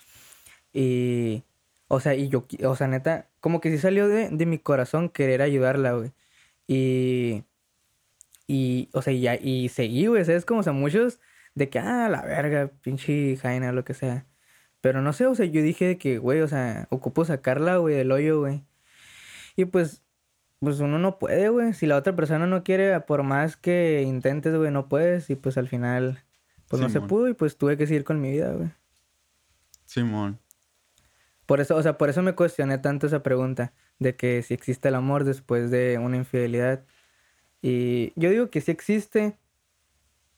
Y, o sea, y yo, o sea, neta, como que sí salió de, de mi corazón querer ayudarla, güey. Y, y, o sea, y, y seguí, güey, ¿sabes? Como, o sea, muchos de que, ah, la verga, pinche jaina, lo que sea. Pero no sé, o sea, yo dije que, güey, o sea, ocupo sacarla, güey, del hoyo, güey. Y pues, pues uno no puede, güey. Si la otra persona no quiere, por más que intentes, güey, no puedes. Y pues al final, pues no se pudo y pues tuve que seguir con mi vida, güey. Simón. Por eso, o sea, por eso me cuestioné tanto esa pregunta de que si existe el amor después de una infidelidad. Y yo digo que sí existe,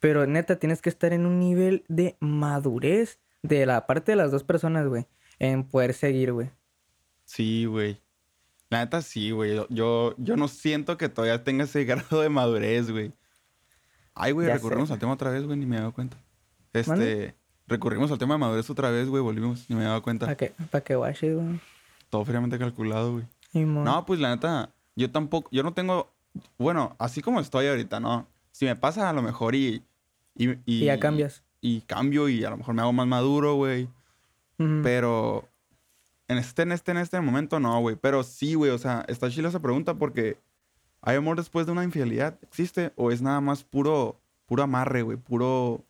pero neta tienes que estar en un nivel de madurez de la parte de las dos personas, güey, en poder seguir, güey. Sí, güey. La neta sí, güey. Yo, yo, yo no siento que todavía tenga ese grado de madurez, güey. Ay, güey, recurrimos sé. al tema otra vez, güey, ni me he dado cuenta. Este, recurrimos al tema de madurez otra vez, güey, volvimos, ni me he dado cuenta. Para que, para que guaches, güey. Todo fríamente calculado, güey. No, pues la neta, yo tampoco, yo no tengo, bueno, así como estoy ahorita, ¿no? Si me pasa a lo mejor y... Y, y, Y ya cambias. Y cambio y a lo mejor me hago más maduro, güey. Ujú. Pero en este, en este, en este momento no, güey. Pero sí, güey, o sea, está chila esa pregunta porque ¿hay amor después de una infidelidad? ¿Existe? ¿O es nada más puro, puro amarre, güey? Puro,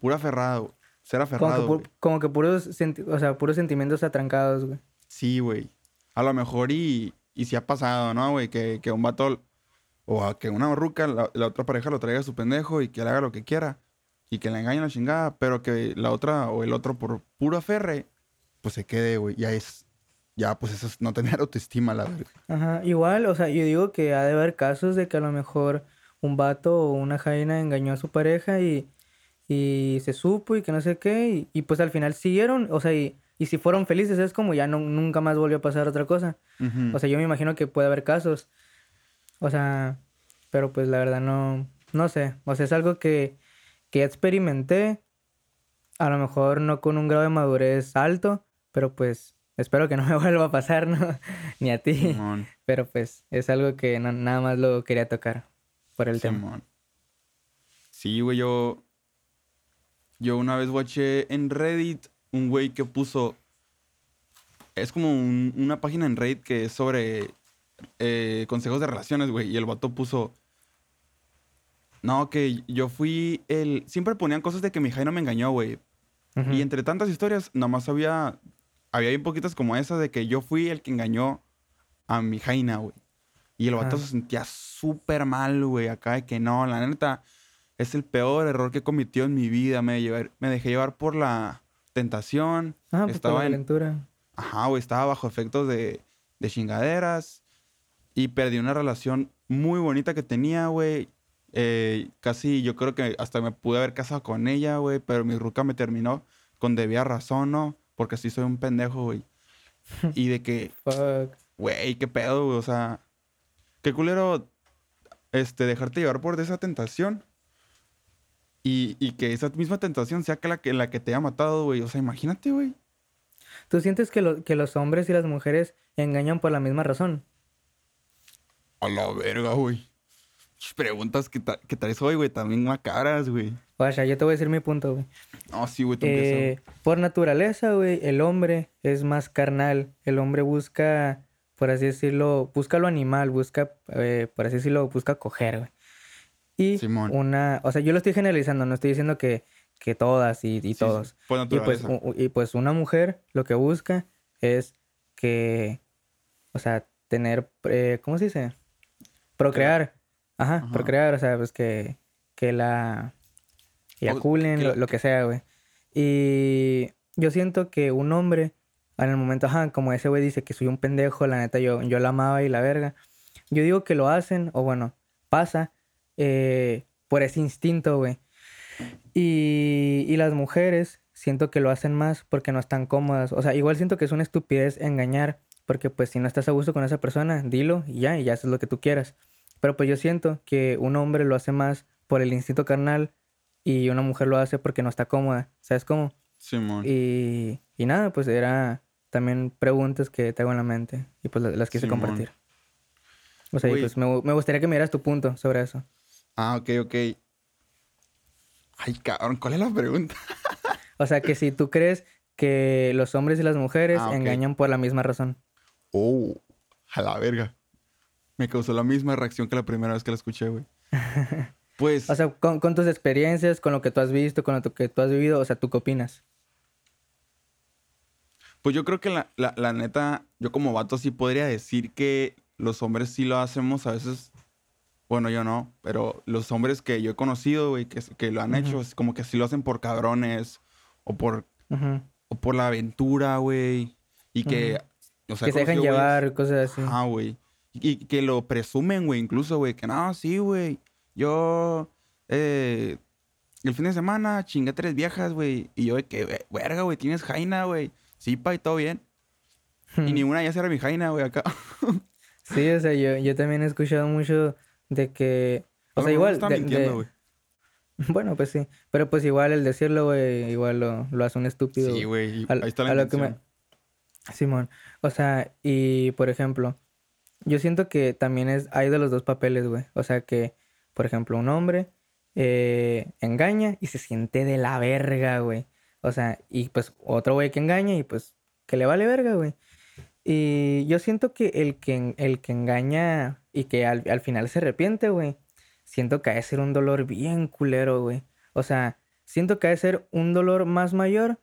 puro aferrado. Ser Como que, aferrado, pu- como que puros, senti- o sea, puros sentimientos atrancados, güey. Sí, güey. A lo mejor y, y si ha pasado, ¿no, güey? Que, que un vato o a que una ruca, la, la otra pareja lo traiga a su pendejo y que le haga lo que quiera. Y que le engañe la chingada, pero que la otra o el otro por puro aferre, pues se quede, güey. Ya es, ya pues eso es no tener autoestima, la verdad. Ajá, igual, o sea, yo digo que ha de haber casos de que a lo mejor un vato o una jaina engañó a su pareja y, y se supo y que no sé qué, y, y pues al final siguieron, o sea, y, y si fueron felices, es como ya no, nunca más volvió a pasar otra cosa. O sea, yo me imagino que puede haber casos. O sea, pero pues la verdad no, no sé. O sea, es algo que, que experimenté. A lo mejor no con un grado de madurez alto, pero pues espero que no me vuelva a pasar, ¿no? Ni a ti. Simón. Pero pues es algo que no- nada más lo quería tocar por el tema. Simón. Sí, güey, yo. Yo una vez watché en Reddit un güey que puso. Es como un- una página en Reddit que es sobre eh, consejos de relaciones, güey. Y el vato puso. No, que yo fui el. Siempre ponían cosas de que mi Jaina me engañó, güey. Y entre tantas historias, nomás había. Había bien poquitas como esa de que yo fui el que engañó a mi Jaina, güey. Y el vato Ah. se sentía súper mal, güey. Acá de que no, la neta, es el peor error que cometió en mi vida. Me, me dejé llevar por la tentación. Ah, pues por la estaba en. calentura. Ajá, güey, estaba bajo efectos de, de chingaderas. Y perdí una relación muy bonita que tenía, güey. Eh, casi yo creo que hasta me pude haber casado con ella, güey. Pero mi ruca me terminó con debía razón, ¿no? Porque sí soy un pendejo, güey. Y de que, Fuck. güey, qué pedo, güey. O sea, qué culero este, dejarte llevar por esa tentación. Y, y que esa misma tentación sea que la que, la que te haya matado, güey. O sea, imagínate, güey. ¿Tú sientes que, lo- que los hombres y las mujeres engañan por la misma razón? A la verga, güey. Preguntas que, ta- que traes hoy, güey, también macabras, güey. Sea, yo te voy a decir mi punto, güey. No, sí, güey, Eh, por naturaleza, güey, el hombre es más carnal. El hombre busca, por así decirlo, busca lo animal, busca, eh, por así decirlo, busca coger, güey. Y Simón. una, o sea, yo lo estoy generalizando, no estoy diciendo que, que todas y, y Sí, sí, todos. Por Y pues, naturaleza. y pues una mujer lo que busca es que, o sea, tener, eh, ¿cómo se dice? Procrear. Ajá, Ajá. procrear, o sea, pues que, que la eyaculen, que lo, lo que sea, güey. Y yo siento que un hombre, en el momento, ajá, como ese güey dice que soy un pendejo, la neta, yo, yo la amaba y la verga. Yo digo que lo hacen, o bueno, pasa, eh, por ese instinto, güey. Y, y las mujeres siento que lo hacen más porque no están cómodas. O sea, igual siento que es una estupidez engañar, porque pues si no estás a gusto con esa persona, dilo y ya, y ya haces lo que tú quieras. Pero pues yo siento que un hombre lo hace más por el instinto carnal y una mujer lo hace porque no está cómoda. ¿Sabes cómo? Simón. Y, y nada, pues era también preguntas que tengo en la mente y pues la- las quise Simón. compartir. O sea, y Güey. pues me, me gustaría que me dieras tu punto sobre eso. Ah, ok, ok. Ay, cabrón, ¿cuál es la pregunta? O sea, que si tú crees que los hombres y las mujeres Ah, engañan por la misma razón. Oh, a la verga. Me causó la misma reacción que la primera vez que la escuché, güey. Pues, O sea, con, con tus experiencias, con lo que tú has visto, con lo que tú has vivido, o sea, ¿tú qué opinas? pues yo creo que la, la, la neta, yo como vato sí podría decir que los hombres sí lo hacemos a veces. Bueno, yo no, pero los hombres que yo he conocido, güey, que, que lo han hecho, es como que sí lo hacen por cabrones o por, o por la aventura, güey. Y que, o sea, que se dejan llevar, cosas así. Ajá, güey. Y que lo presumen, güey, incluso, güey, que no, sí, güey. Yo, eh, el fin de semana chingué tres viejas, güey. Y yo, de que, "Ve- verga, güey, tienes jaina, güey. Sí, pa, y todo bien. Y ninguna ya será mi jaina, güey, acá. Sí, o sea, yo, yo también he escuchado mucho de que... O sea, igual... está de- mintiendo, de-. Bueno, pues sí. Pero pues igual el decirlo, güey, igual lo, lo hace un estúpido. Sí, güey. Ahí está la a lo que me- intención. Simón. O sea, y por ejemplo, yo siento que también es, hay de los dos papeles, güey. O sea que, por ejemplo, un hombre eh, engaña y se siente de la verga, güey. O sea, y pues otro güey que engaña y pues que le vale verga, güey. Y yo siento que el que, el que engaña y que al, al final se arrepiente, güey, siento que ha de ser un dolor bien culero, güey. O sea, siento que ha de ser un dolor más mayor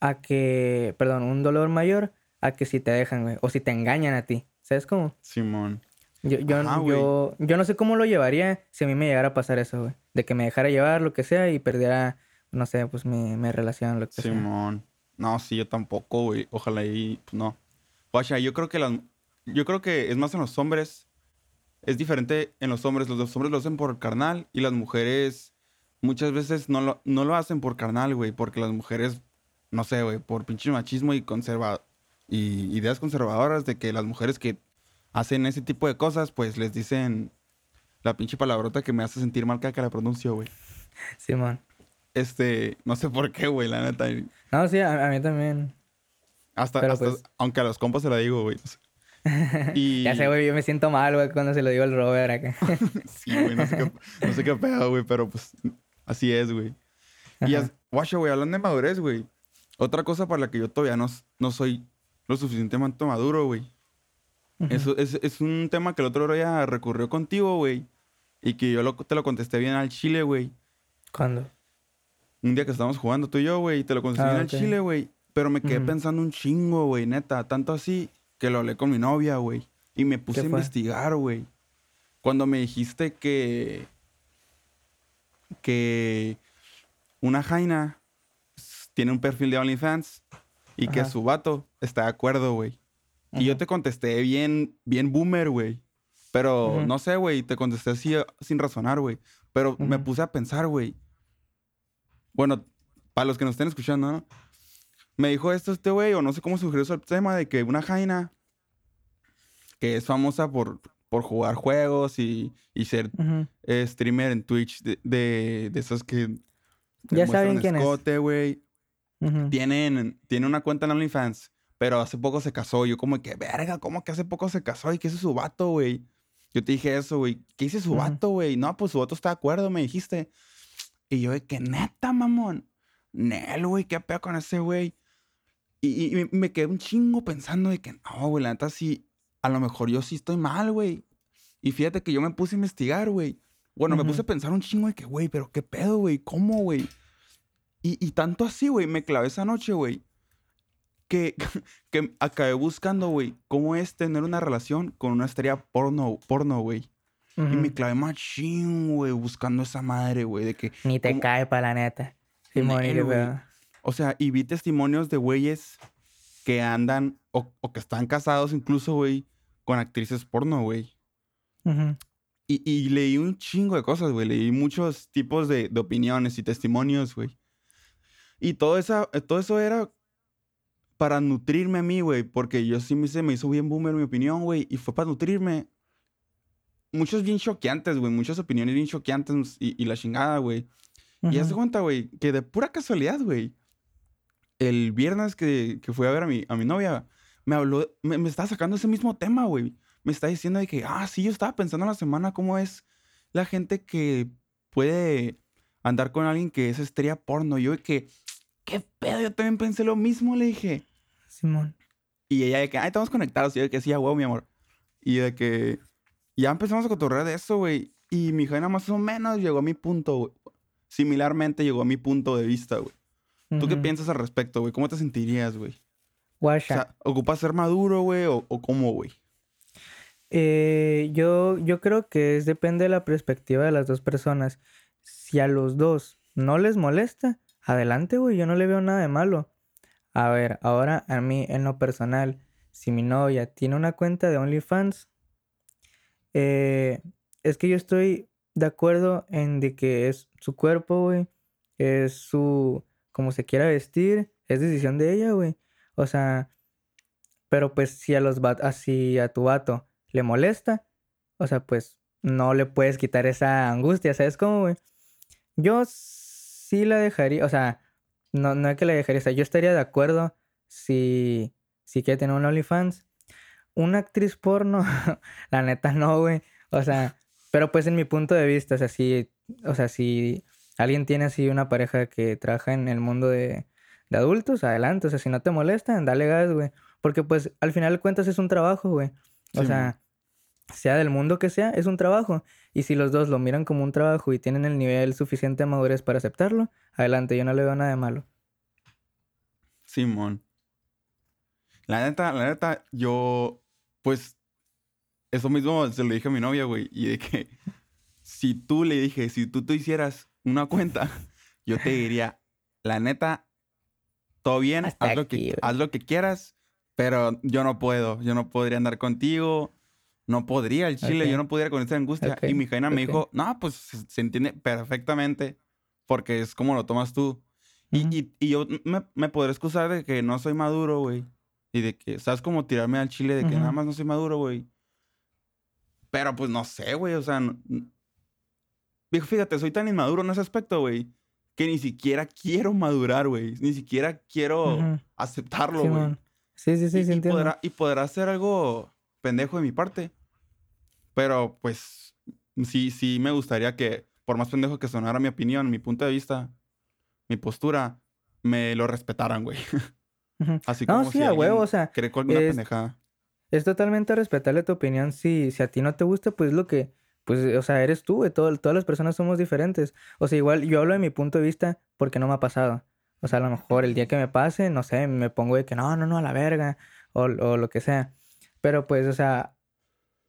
a que, perdón, un dolor mayor a que si te dejan, güey, o si te engañan a ti. ¿Sabes cómo? Simón. Yo, yo, Ajá, güey. yo, yo no sé cómo lo llevaría si a mí me llegara a pasar eso, güey. De que me dejara llevar lo que sea y perdiera, no sé, pues mi, mi relación, lo que sea. Simón. No, sí, yo tampoco, güey. Ojalá y, pues no. Guacha, yo creo que las... Yo creo que es más en los hombres es diferente en los hombres. Los, los hombres lo hacen por carnal y las mujeres muchas veces no lo, no lo hacen por carnal, güey, porque las mujeres, no sé, güey, por pinche machismo y conserva y ideas conservadoras de que las mujeres que hacen ese tipo de cosas, pues les dicen la pinche palabrota que me hace sentir mal cada que la pronuncio, güey. Simón. Este, no sé por qué, güey, la neta. No, sí, a, a mí también. Hasta, hasta- pues- aunque a los compas se la digo, güey. Y... Ya sé, güey, yo me siento mal, güey, cuando se lo digo al Robert acá. Sí, güey, no sé qué, no sé qué pedo, güey, pero pues así es, güey. Y, guacha, güey, hablando de madurez, güey. Otra cosa para la que yo todavía no, no soy lo suficientemente maduro, güey. Eso es, es un tema que el otro día recurrió contigo, güey. Y que yo lo- te lo contesté bien al chile, güey. ¿Cuándo? Un día que estábamos jugando tú y yo, güey, y te lo contesté Ah, bien al chile, güey. Pero me quedé pensando un chingo, güey, neta. Tanto así que lo hablé con mi novia, güey. Y me puse a investigar, güey. Cuando me dijiste que. que. una Jaina tiene un perfil de OnlyFans y que su vato está de acuerdo, güey. Y yo te contesté bien, bien boomer, güey. Pero no sé, güey, te contesté así eh, sin razonar, güey. Pero me puse a pensar, güey. Bueno, para los que nos estén escuchando, ¿no? Me dijo esto este güey, o no sé cómo surgió el tema de que una Jaina, que es famosa por, por jugar juegos y, y ser eh, streamer en Twitch de, de, de esas que... Ya saben quién es. escote, tienen, tiene una cuenta en OnlyFans, pero hace poco se casó. Yo como que, verga, ¿cómo que hace poco se casó? ¿Y qué hizo su vato, güey? Yo te dije eso, güey. ¿Qué hizo su Ujú. vato, güey? No, pues su vato está de acuerdo, me dijiste. Y yo de que, neta, mamón. Nel, güey, ¿qué pedo con ese güey? Y, y- me quedé un chingo pensando de que, no, güey, la neta sí, a lo mejor yo sí estoy mal, güey. Y fíjate que yo me puse a investigar, güey. Bueno, me puse a pensar un chingo de que, güey, pero qué pedo, güey, ¿cómo, güey? Y, y tanto así, güey, me clavé esa noche, güey, que, que acabé buscando, güey, cómo es tener una relación con una estrella porno, porno, güey. Y Ujú. me clavé machín, güey, buscando esa madre, güey, de que, Ni te ¿Cómo? cae para la neta. Y Nel, qué güey. o sea, y vi testimonios de güeyes que andan o, o que están casados incluso, güey, con actrices porno, güey. Ujú. Y, y leí un chingo de cosas, güey. Leí muchos tipos de, de opiniones y testimonios, güey. Y todo, esa, eh, todo eso era para nutrirme a mí, güey. Porque yo sí me, se me hizo bien boomer mi opinión, güey. Y fue para nutrirme. Muchos bien choqueantes, güey. Muchas opiniones bien choqueantes y, y la chingada, güey. Y haz de Ujú. cuenta, güey, que de pura casualidad, güey. El viernes que, que fui a ver a mi, a mi novia, me habló, me, me estaba sacando ese mismo tema, güey. Me está diciendo de que, ah, sí, yo estaba pensando en la semana cómo es la gente que puede andar con alguien que es estrella porno. Yo que, ¿qué pedo? Yo también pensé lo mismo, le dije. Simón. Y ella de que, ay, estamos conectados. Y yo de que sí, a huevo, mi amor. Y de que ya empezamos a cotorrear de eso, güey. Y mi jaina más o menos llegó a mi punto, güey. Similarmente llegó a mi punto de vista, güey. ¿Tú qué piensas al respecto, güey? ¿Cómo te sentirías, güey? O sea, ¿ocupas ser maduro, güey? ¿O, o cómo, güey? Eh, yo, yo creo que es depende de la perspectiva de las dos personas. Si a los dos no les molesta, adelante, güey, yo no le veo nada de malo. A ver, ahora a mí en lo personal, si mi novia tiene una cuenta de OnlyFans, eh, es que yo estoy de acuerdo en de que es su cuerpo, güey, es su, como se quiera vestir, es decisión de ella, güey. O sea, pero pues si a los así a tu vato le molesta, o sea, pues no le puedes quitar esa angustia, ¿sabes cómo, güey? Yo sí la dejaría, o sea, no, no es que la dejaría, o sea, yo estaría de acuerdo si, si quiere tener un OnlyFans. Una actriz porno, la neta no, güey. O sea, pero pues en mi punto de vista, o sea, si, o sea, si alguien tiene así una pareja que trabaja en el mundo de, de adultos, adelante. O sea, si no te molestan, dale gas, güey. Porque pues al final de cuentas es un trabajo, güey. O Sí, sea, sea del mundo que sea, es un trabajo. Y si los dos lo miran como un trabajo y tienen el nivel suficiente de madurez para aceptarlo, adelante, yo no le veo nada de malo. Simón. La neta, la neta, yo, pues, eso mismo se lo dije a mi novia, güey. Y de que si tú le dije, si tú te hicieras una cuenta, yo te diría, la neta, todo bien, haz lo, aquí, que, güey. haz lo que quieras, pero yo no puedo, yo no podría andar contigo no podría el chile, Ok. yo no podría con esta angustia. Ok, Y mi jaina me ok. dijo, no, pues se, entiende perfectamente porque es como lo tomas tú. Y, Ujú. y, y yo me, me podré excusar de que no soy maduro, güey. Y de que, ¿sabes? Como tirarme al chile de que Ujú. nada más no soy maduro, güey. Pero pues no sé, güey, o sea... no- fíjate, soy tan inmaduro en ese aspecto, güey, que ni siquiera quiero madurar, güey. Ni siquiera quiero Ujú. aceptarlo, güey. Sí, sí, sí, y, sí, y entiendo. podrá, y podrá ser algo pendejo de mi parte. Pero pues sí, sí me gustaría que, por más pendejo que sonara mi opinión, mi punto de vista, mi postura, me lo respetaran, güey. Así No, como sí, si a huevo, o sea, cree con alguna es- pendejada. Es totalmente respetable tu opinión. Si, si a ti no te gusta, pues lo que, pues, o sea, eres tú, güey. Todo- todas las personas somos diferentes. O sea, igual yo hablo de mi punto de vista porque no me ha pasado. O sea, a lo mejor el día que me pase, no sé, me pongo de que no, no, no, a la verga. O, o lo que sea. Pero pues, o sea,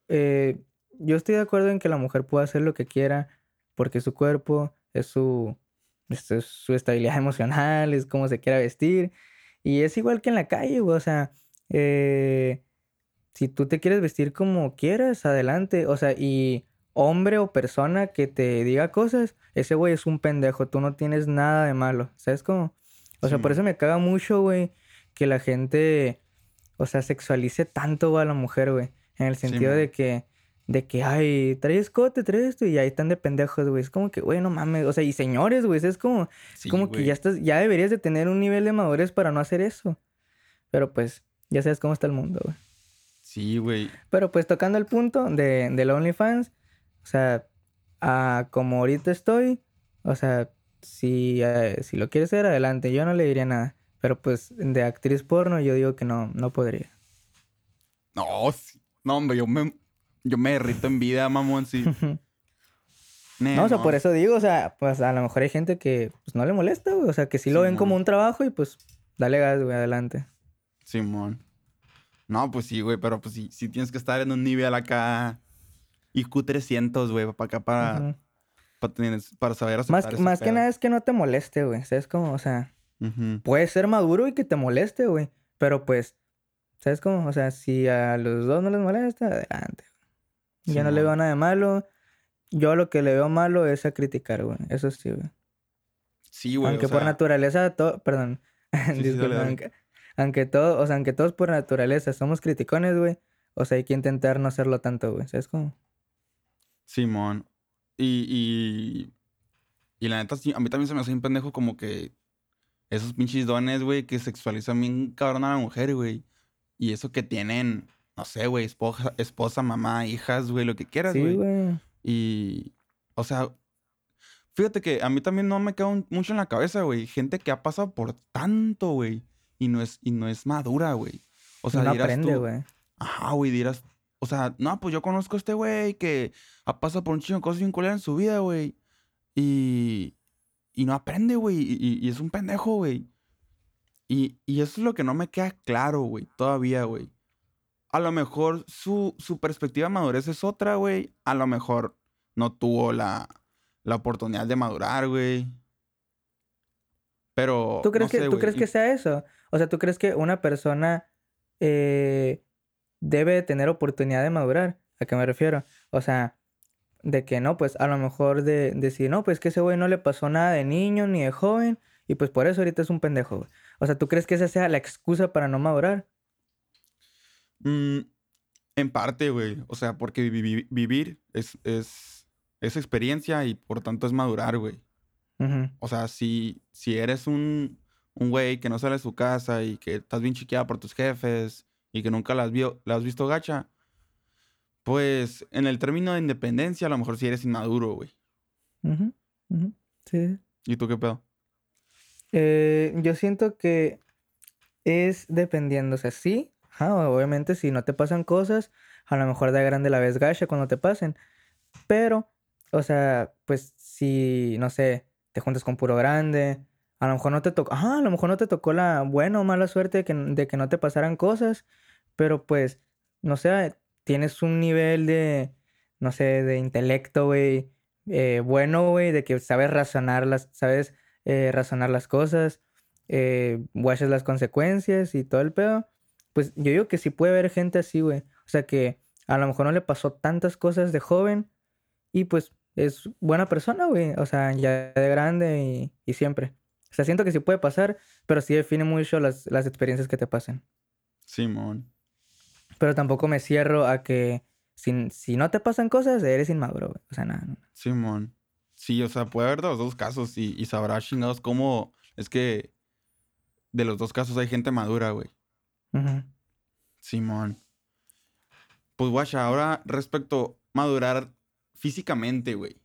eh, yo estoy de acuerdo en que la mujer pueda hacer lo que quiera porque su cuerpo, es su, es, es su estabilidad emocional, es cómo se quiera vestir. Y es igual que en la calle, güey. O sea, eh, si tú te quieres vestir como quieras, adelante. O sea, y hombre o persona que te diga cosas, ese güey es un pendejo. Tú no tienes nada de malo. ¿Sabes cómo? O sea, por eso me caga mucho, güey, que la gente, o sea, sexualice tanto güey, a la mujer, güey. En el sentido de que, de que, ay, trae escote, trae esto, y ahí están de pendejos, güey. Es como que, güey, no mames. O sea, y señores, güey, es como, Sí, como que ya estás, ya deberías de tener un nivel de madurez para no hacer eso. Pero pues, ya sabes cómo está el mundo, güey. Sí, güey. Pero pues tocando el punto de, del OnlyFans, o sea, a como ahorita estoy, o sea, si, eh, si lo quieres hacer, adelante. Yo no le diría nada. Pero pues de actriz porno yo digo que no, no podría. No, sí. no, hombre, yo me, yo me derrito en vida, mamón, sí. No, o sea, por eso digo, o sea, pues a lo mejor hay gente que pues no le molesta, güey. O sea, que sí lo ven como un trabajo y pues dale gas, güey, adelante. Simón. No, pues sí, güey, pero pues sí, sí tienes que estar en un nivel acá. IQ 300, güey, para acá, para, para, tener- para saber Más, aceptar que- ese más que nada es que no te moleste, güey. ¿Sabes cómo? O sea, Ujú. puede ser maduro y que te moleste, güey. Pero pues, ¿sabes cómo? O sea, si a los dos no les molesta, adelante. Yo no le veo nada de malo. Yo lo que le veo malo es a criticar, güey. Eso sí, güey. Sí, güey. Aunque o por sea, naturaleza, todo, perdón. sí, Disculpa, aunque, aunque todo, o sea, aunque todos por naturaleza somos criticones, güey. O sea, hay que intentar no hacerlo tanto, güey. ¿Sabes cómo? Simón. Y, y, y la neta, sí, a mí también se me hace un pendejo como que esos pinches dones, güey, que sexualizan bien cabrón a la mujer, güey. Y eso que tienen, no sé, güey, esposa, esposa, mamá, hijas, güey, lo que quieras, Sí, güey. güey. Y, o sea, fíjate que a mí también no me queda un- mucho en la cabeza, güey. Gente que ha pasado por tanto, güey. Y no es, y no es madura, güey. O sea, no dirás aprende, güey. Ajá, güey, dirás. O sea, no, pues yo conozco a este güey que ha pasado por un chingo de cosas bien en su vida, güey. Y. Y no aprende, güey. Y, y- y es un pendejo, güey. Y, y eso es lo que no me queda claro, güey. Todavía, güey. A lo mejor su, su perspectiva de madurez es otra, güey. A lo mejor no tuvo la, la oportunidad de madurar, güey. Pero. ¿Tú crees, no que, sé, ¿tú güey. crees que sea eso? O sea, ¿tú crees que una persona eh, debe de tener oportunidad de madurar? ¿A qué me refiero? O sea, de que no, pues a lo mejor de decir, no, pues que ese güey no le pasó nada de niño ni de joven y pues por eso ahorita es un pendejo. güey. O sea, ¿tú crees que esa sea la excusa para no madurar? Mm, en parte, güey. O sea, porque vi- vi- vivir es, es, es experiencia y por tanto es madurar, güey. O sea, si, si eres un, un güey que no sale de su casa y que estás bien chiqueada por tus jefes y que nunca las, vio, las has visto gacha, pues en el término de independencia a lo mejor sí eres inmaduro, güey. Sí. ¿Y tú qué pedo? Eh, yo siento que es dependiendo, o sea, sí, obviamente si no te pasan cosas, a lo mejor de grande la ves gacha cuando te pasen, pero, o sea, pues si, no sé, te juntas con puro grande, a lo mejor no te tocó, a lo mejor no te tocó la buena o mala suerte de que, de que no te pasaran cosas, pero pues, no sé, tienes un nivel de, no sé, de intelecto, güey, eh, bueno, güey, de que sabes razonar las, sabes eh, razonar las cosas, eh, las consecuencias y todo el pedo, pues yo digo que sí puede haber gente así, güey. O sea que a lo mejor no le pasó tantas cosas de joven y pues es buena persona, güey. O sea, ya de grande y, y siempre. O sea, siento que sí puede pasar, pero sí define mucho las, las experiencias que te pasen. Simón. Pero tampoco me cierro a que si, si no te pasan cosas, eres inmaduro, güey. O sea, nada. No. Simón. Sí, o sea, puede haber de los dos casos y, y sabrá chingados cómo. Es que de los dos casos hay gente madura, güey. Simón. Pues, guacha, ahora respecto a madurar físicamente, güey.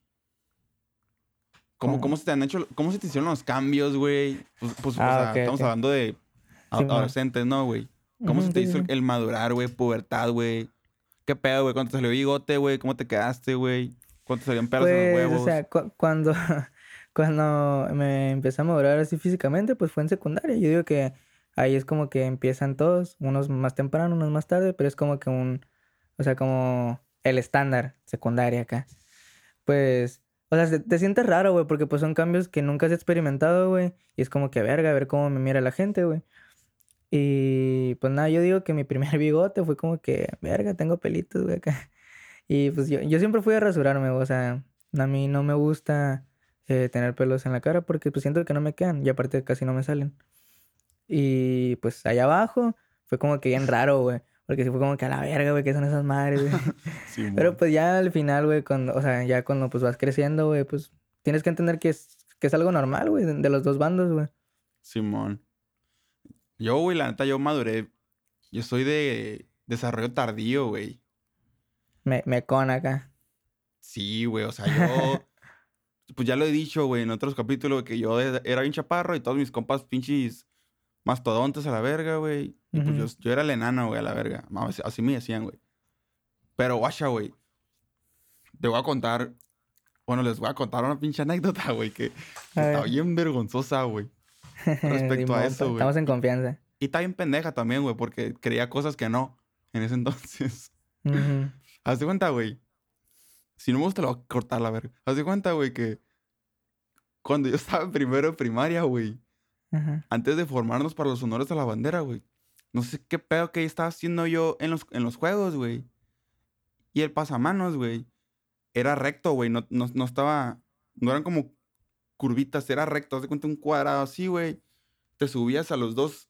¿Cómo, ¿Cómo? ¿Cómo se te han hecho, cómo se te hicieron los cambios, güey? Pues, pues, o Ah, sea, estamos hablando de adolescentes, ¿no, güey? ¿Cómo se te hizo el, el madurar, güey? Pubertad, güey. ¿Qué pedo, güey? ¿Cuándo te salió bigote, güey? ¿Cómo te quedaste, güey? ¿Cuándo te salían pelos en los Pues, huevos? o sea, cu- cuando, cuando me empecé a madurar así físicamente, pues fue en secundaria. Yo digo que ahí es como que empiezan todos, unos más temprano, unos más tarde, pero es como que un, o sea, como el estándar secundaria acá. Pues, o sea, se- te sientes raro, güey, porque pues son cambios que nunca has experimentado, güey, y es como que verga, a ver cómo me mira la gente, güey. Y pues nada, yo digo que mi primer bigote fue como que, verga, tengo pelitos, güey, acá. Y pues yo, yo siempre fui a rasurarme, o sea, a mí no me gusta eh, tener pelos en la cara porque pues siento que no me quedan y aparte casi no me salen. Y pues allá abajo fue como que bien raro, güey, porque sí fue como que a la verga, güey, ¿qué son esas madres, güey? Simón. Pero pues ya al final, güey, cuando, o sea, ya cuando pues vas creciendo, güey, pues tienes que entender que es, que es algo normal, güey, de, de los dos bandos, güey. Simón. Yo, güey, la neta, yo maduré. Yo soy de desarrollo tardío, güey. Me, me con acá. Sí, güey, o sea, yo. pues ya lo he dicho, güey, en otros capítulos, que yo era bien chaparro y todos mis compas pinches mastodontes a la verga, güey. Y pues yo, Ujú. yo era el enano, güey, a la verga. Así, me decían, güey. Pero, guacha, güey. Te voy a contar. Bueno, les voy a contar una pinche anécdota, güey, que, A está ver. bien vergonzosa, güey. Respecto a eso, güey. Estamos en confianza. Y está bien pendeja también, güey, porque creía cosas que no en ese entonces. Ujú. Haz de cuenta, güey. Si no me gusta, lo voy a cortar la verga. Haz de cuenta, güey, que cuando yo estaba en primero de primaria, güey, Ajá. antes de formarnos para los honores de la bandera, güey, no sé qué pedo que estaba haciendo yo en los, en los juegos, güey. Y el pasamanos, güey, era recto, güey, no, no, no estaba, no eran como curvitas, era recto, haz de cuenta un cuadrado así, güey. Te subías a los dos,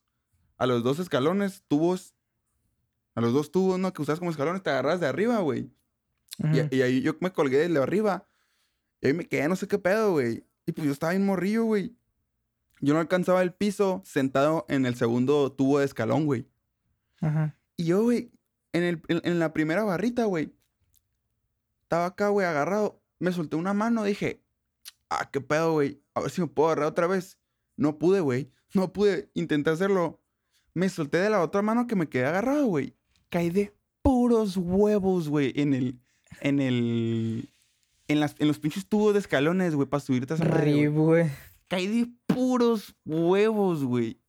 a los dos escalones, tubos, a los dos tubos, ¿no? Que usabas como escalones, te agarras de arriba, güey. Y ahí yo me colgué de arriba. Y ahí me quedé, no sé qué pedo, güey. Y pues yo estaba bien morrillo, güey. Yo no alcanzaba el piso sentado en el segundo tubo de escalón, güey. Ajá. Y yo, güey, en, el, en, en la primera barrita, güey. Estaba acá, güey, agarrado. Me solté una mano, dije, ah, qué pedo, güey. A ver si me puedo agarrar otra vez. No pude, güey. No pude. Intenté hacerlo. Me solté de la otra mano que me quedé agarrado, güey. Caí de puros huevos, güey, en el. En el. En, las, en los pinches tubos de escalones, güey, para subirte a esa madre, güey. Caí de puros huevos, güey.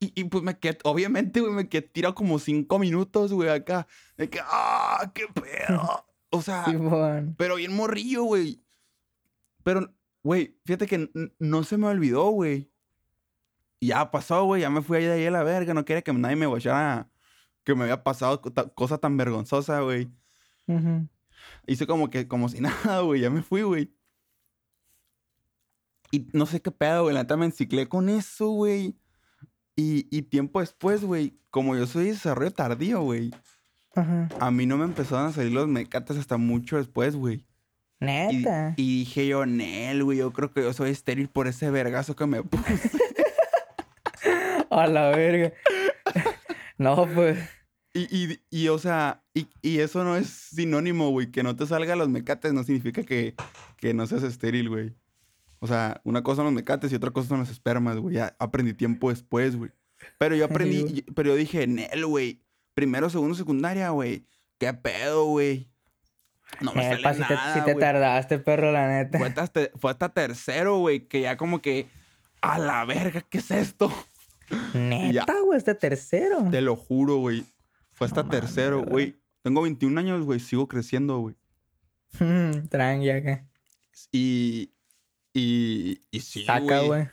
Y, y, pues me quedé, obviamente, güey, me quedé tirado como cinco minutos, güey, acá. De que, ¡ah, qué pedo! O sea, Simón. pero bien morrillo, güey. Pero, güey, fíjate que no se me olvidó, güey. Ya pasó, güey, ya me fui ahí de ahí a la verga. No quería que nadie me guachara que me había pasado cosa tan vergonzosa, güey. Ujú. Hice como que, como si nada, güey. Ya me fui, güey. Y no sé qué pedo, güey. La neta me enciclé con eso, güey. Y, y tiempo después, güey, como yo soy de desarrollo tardío, güey, Ajá. a mí no me empezaron a salir los mecates hasta mucho después, güey. Neta. y dije yo, Nel, güey, yo creo que yo soy estéril por ese vergazo que me puse. A la verga. no, pues. Y, y, y, o sea, y, y eso no es sinónimo, güey. Que no te salgan los mecates no significa que, que no seas estéril, güey. O sea, una cosa son los mecates y otra cosa son los espermas, güey. Ya aprendí tiempo después, güey. Pero yo aprendí, pero yo dije, Nel, güey. Primero, segundo, secundaria, güey. ¿Qué pedo, güey? No me sale Epa, si te, nada, si te tardaste, perro, la neta. Fue hasta, fue hasta tercero, güey, que ya como que, a la verga, ¿qué es esto? Neta, güey, este tercero. Te lo juro, güey. Fue hasta No tercero, güey. güey. Tengo 21 años, güey, sigo creciendo, güey. Tranqui acá. Y, y, y sí, Saca, güey.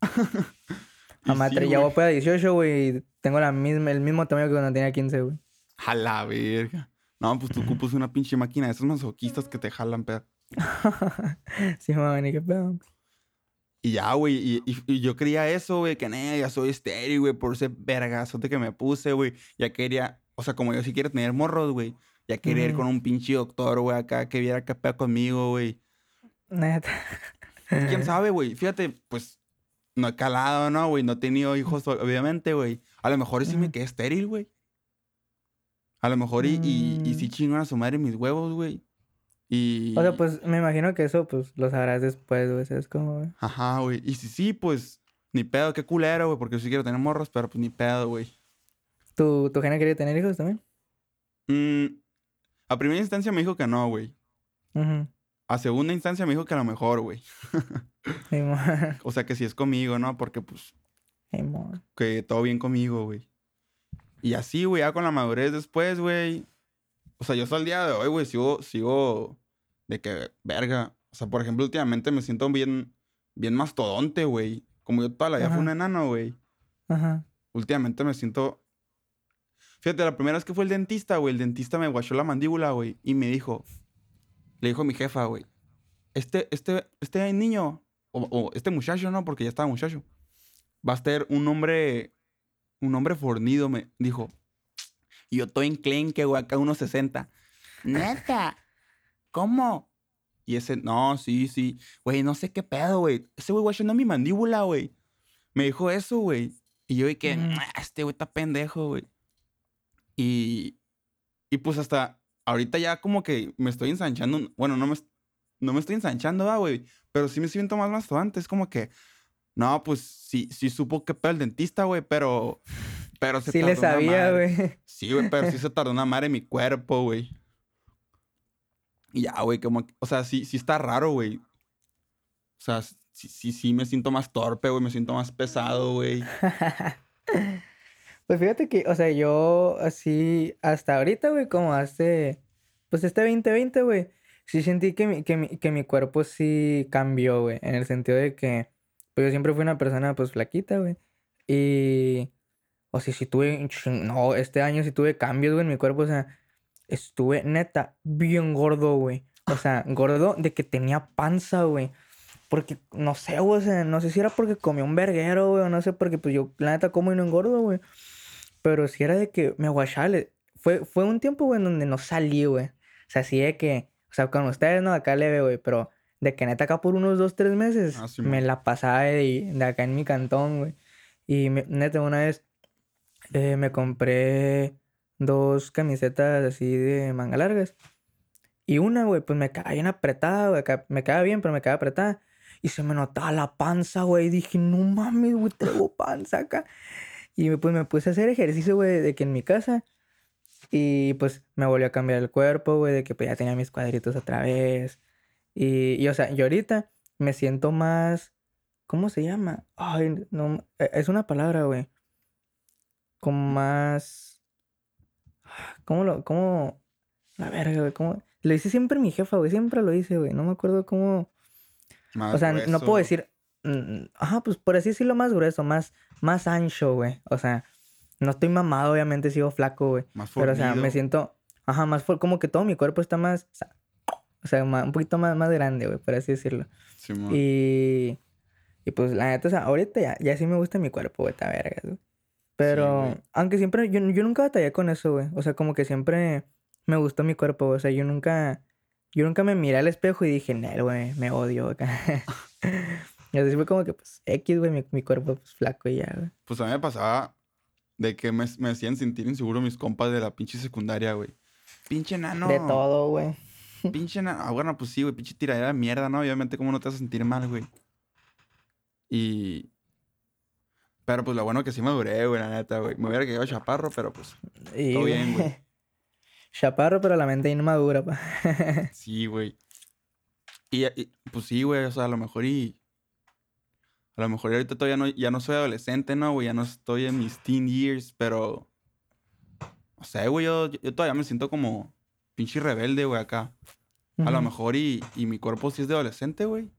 Y A madre, sí, ya voy para 18, güey. y Tengo la misma, el mismo tamaño que cuando tenía 15, güey. A la verga. No, pues tú ocupas una pinche máquina de esos masoquistas que te jalan, pedo. sí, mami, qué pedo. Y ya, güey, y, y- y yo creía eso, güey, que nee, ya soy estéril, güey, por ese vergazote que me puse, güey. Ya quería, o sea, como yo sí quiero tener morros, güey. Ya quería ir con un pinche doctor, güey, acá, que viera qué pedo conmigo, güey. Neta. ¿Quién sabe, güey? Fíjate, pues, no he calado, ¿no, güey? No he tenido hijos, obviamente, güey. A lo mejor y sí me quedé estéril, güey. A lo mejor y, y, y sí Mm. chingan a su madre mis huevos, güey. Y... O sea, pues me imagino que eso, pues lo sabrás después, güey. ¿Sabes cómo, güey? Ajá, güey. Y si sí, pues, ni pedo, qué culero, güey, porque yo sí quiero tener morros, pero pues ni pedo, güey. ¿Tu, ¿Tu genia quería tener hijos también? Mm, a primera instancia me dijo que no, güey. Ujú. A segunda instancia me dijo que a lo mejor, güey. O sea, que si es conmigo, ¿no? Porque, pues, que todo bien conmigo, güey. Y así, güey, ya con la madurez después, güey. O sea, yo hasta el día de hoy, güey, sigo, sigo de que, verga. O sea, por ejemplo, últimamente me siento bien, bien mastodonte, güey. Como yo toda la vida fui un enano, güey. Ajá. Últimamente me siento... Fíjate, la primera vez que fue el dentista, güey, el dentista me guachó la mandíbula, güey, y me dijo, le dijo a mi jefa, güey, este, este, este niño, o, este muchacho, ¿no? Porque ya estaba muchacho, va a ser un hombre, un hombre fornido, me dijo. Y yo estoy en que güey, acá unos 60. Neta, ¿cómo? Y ese, no, sí, sí, güey, no sé qué pedo, güey. Ese güey guachando mi mandíbula, güey. Me dijo eso, güey. Y yo Ujú. "Ah, este güey está pendejo, güey. Y, y pues hasta ahorita ya como que me estoy ensanchando. Bueno, no me, no me estoy ensanchando, ¿va, güey. Pero sí me siento más mastodante. Es como que, no, pues sí, sí supo que pedo el dentista, güey, pero... Pero se Sí le tardó sabía, güey. Sí, güey, pero sí se tardó una madre en mi cuerpo, güey. Y ya, güey, como... O sea, sí, sí está raro, güey. O sea, sí, sí, sí me siento más torpe, güey. Me siento más pesado, güey. Pues fíjate que, o sea, yo así, hasta ahorita, güey, como hace, pues este 2020, güey, sí sentí que mi, que mi, que mi cuerpo sí cambió, güey, en el sentido de que, pues yo siempre fui una persona, pues, flaquita, güey, y, o sea, sí tuve, no, este año sí tuve cambios, güey, en mi cuerpo, o sea, estuve, neta, bien gordo, güey, o sea, gordo de que tenía panza, güey. Porque, no sé, güey, o sea, no sé si era porque comí un verguero, güey, o no sé, porque pues yo, la neta, como y no engordo, güey. Pero si era de que me guachaba, le- fue, fue un tiempo, güey, en donde no salí, güey. O sea, así de que, o sea, con ustedes, no, acá leve, güey, pero de que neta acá por unos dos, tres meses, Ah, sí, me la pasaba de, de acá en mi cantón, güey. Y me- neta, una vez eh, me compré dos camisetas así de manga largas. Y una, güey, pues me quedaba bien apretada, güey. Me quedaba bien, pero me quedaba apretada. Y se me notaba la panza, güey. Y dije, no mames, güey, traigo panza acá. Y pues me puse a hacer ejercicio, güey, de que en mi casa. Y pues me volvió a cambiar el cuerpo, güey, de que pues ya tenía mis cuadritos otra vez. Y, y o sea, yo ahorita me siento más. ¿Cómo se llama? Ay, no. e- Es una palabra, güey. Como más. ¿Cómo lo.? ¿Cómo.? La verga, güey. ¿Cómo.? Lo dice siempre mi jefa, güey. Siempre lo dice, güey. No me acuerdo cómo. Más O sea, no puedo decir. Mm, Ajá, pues por así decirlo más grueso, más, más ancho, güey. O sea, no estoy mamado, obviamente sigo flaco, güey. Más Pero, o sea, me fornido. siento. Ajá, más como que todo mi cuerpo está más. O sea, o sea, ma- un poquito más, más grande, güey, por así decirlo. Simón. Y. Y pues la neta, o sea, ahorita ya, ya sí me gusta mi cuerpo, güey, está verga, güey. Pero, aunque siempre, yo, yo nunca batallé con eso, güey. O sea, como que siempre me gustó mi cuerpo, güey. O sea, yo nunca, yo nunca me miré al espejo y dije, Nel, güey, me odio acá. y así fue como que, pues, X, güey, mi, mi cuerpo, pues, flaco y ya, güey. Pues a mí me pasaba de que me, me hacían sentir inseguro mis compas de la pinche secundaria, güey. Pinche nano. De todo, güey. Pinche nano. Ah, bueno, pues sí, güey. Pinche tiradera de mierda, ¿no? Obviamente, ¿cómo no te vas a sentir mal, güey? Y... Pero pues lo bueno que sí me duré, güey, la neta, güey. Me hubiera quedado chaparro, pero pues Todo bien, güey. Chaparro, pero la mente inmadura, pa. sí, güey. Y, y, pues sí, güey, o sea, a lo mejor y... A lo mejor ahorita todavía no, ya no soy adolescente, ¿no, güey? Ya no estoy en mis teen years, pero... No sé, güey, yo, yo todavía me siento como pinche rebelde, güey, acá. A lo mejor y, y mi cuerpo sí es de adolescente, güey.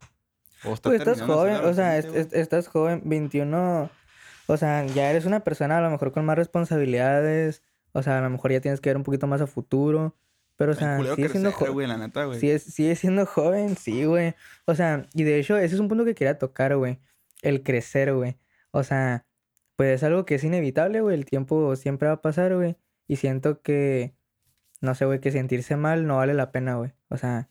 O está Pues estás joven, o sea, es- adolescente, es- estás joven, 21, o sea, ya eres una persona a lo mejor con más responsabilidades, o sea, a lo mejor ya tienes que ver un poquito más a futuro, Pero, o sea, sigue siendo joven. güey, la neta, güey. Sigue, sigue siendo joven, sí, güey. O sea, y de hecho, ese es un punto que quería tocar, güey. El crecer, güey. O sea, pues es algo que es inevitable, güey. El tiempo siempre va a pasar, güey. Y siento que, no sé, güey, que sentirse mal no vale la pena, güey. O sea,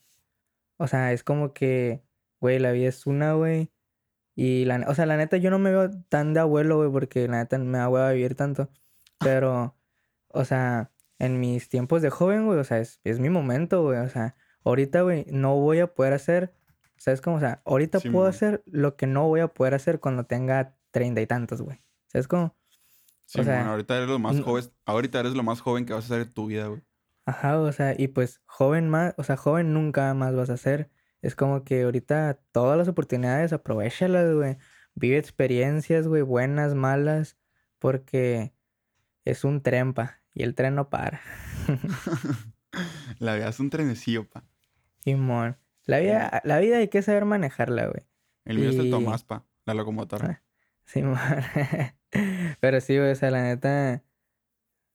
o sea, es como que, güey, la vida es una, güey. Y la, o sea, la neta, yo no me veo tan de abuelo, güey, porque la neta me da hueva vivir tanto. Pero, o sea, en mis tiempos de joven, güey, o sea, es, es mi momento, güey. O sea, ahorita, güey, no voy a poder hacer, ¿sabes cómo? O sea, ahorita puedo hacer lo que no voy a poder hacer cuando tenga treinta y tantos, güey. ¿Sabes cómo? Sí, o sea, bueno, ahorita eres lo más joven. Ahorita eres lo más joven que vas a hacer en tu vida, güey. Ajá, o sea, y pues joven más, o sea, joven nunca más vas a ser. Es como que ahorita todas las oportunidades, aprovechalas, güey. Vive experiencias, güey, buenas, malas, porque es un tren, pa, y el tren no para. La vida es un trenecillo, pa. Simón. La vida, la vida hay que saber manejarla, güey. El mío es el Y- Tomás, pa. La locomotora. Simón. Pero sí, güey, o sea, la neta,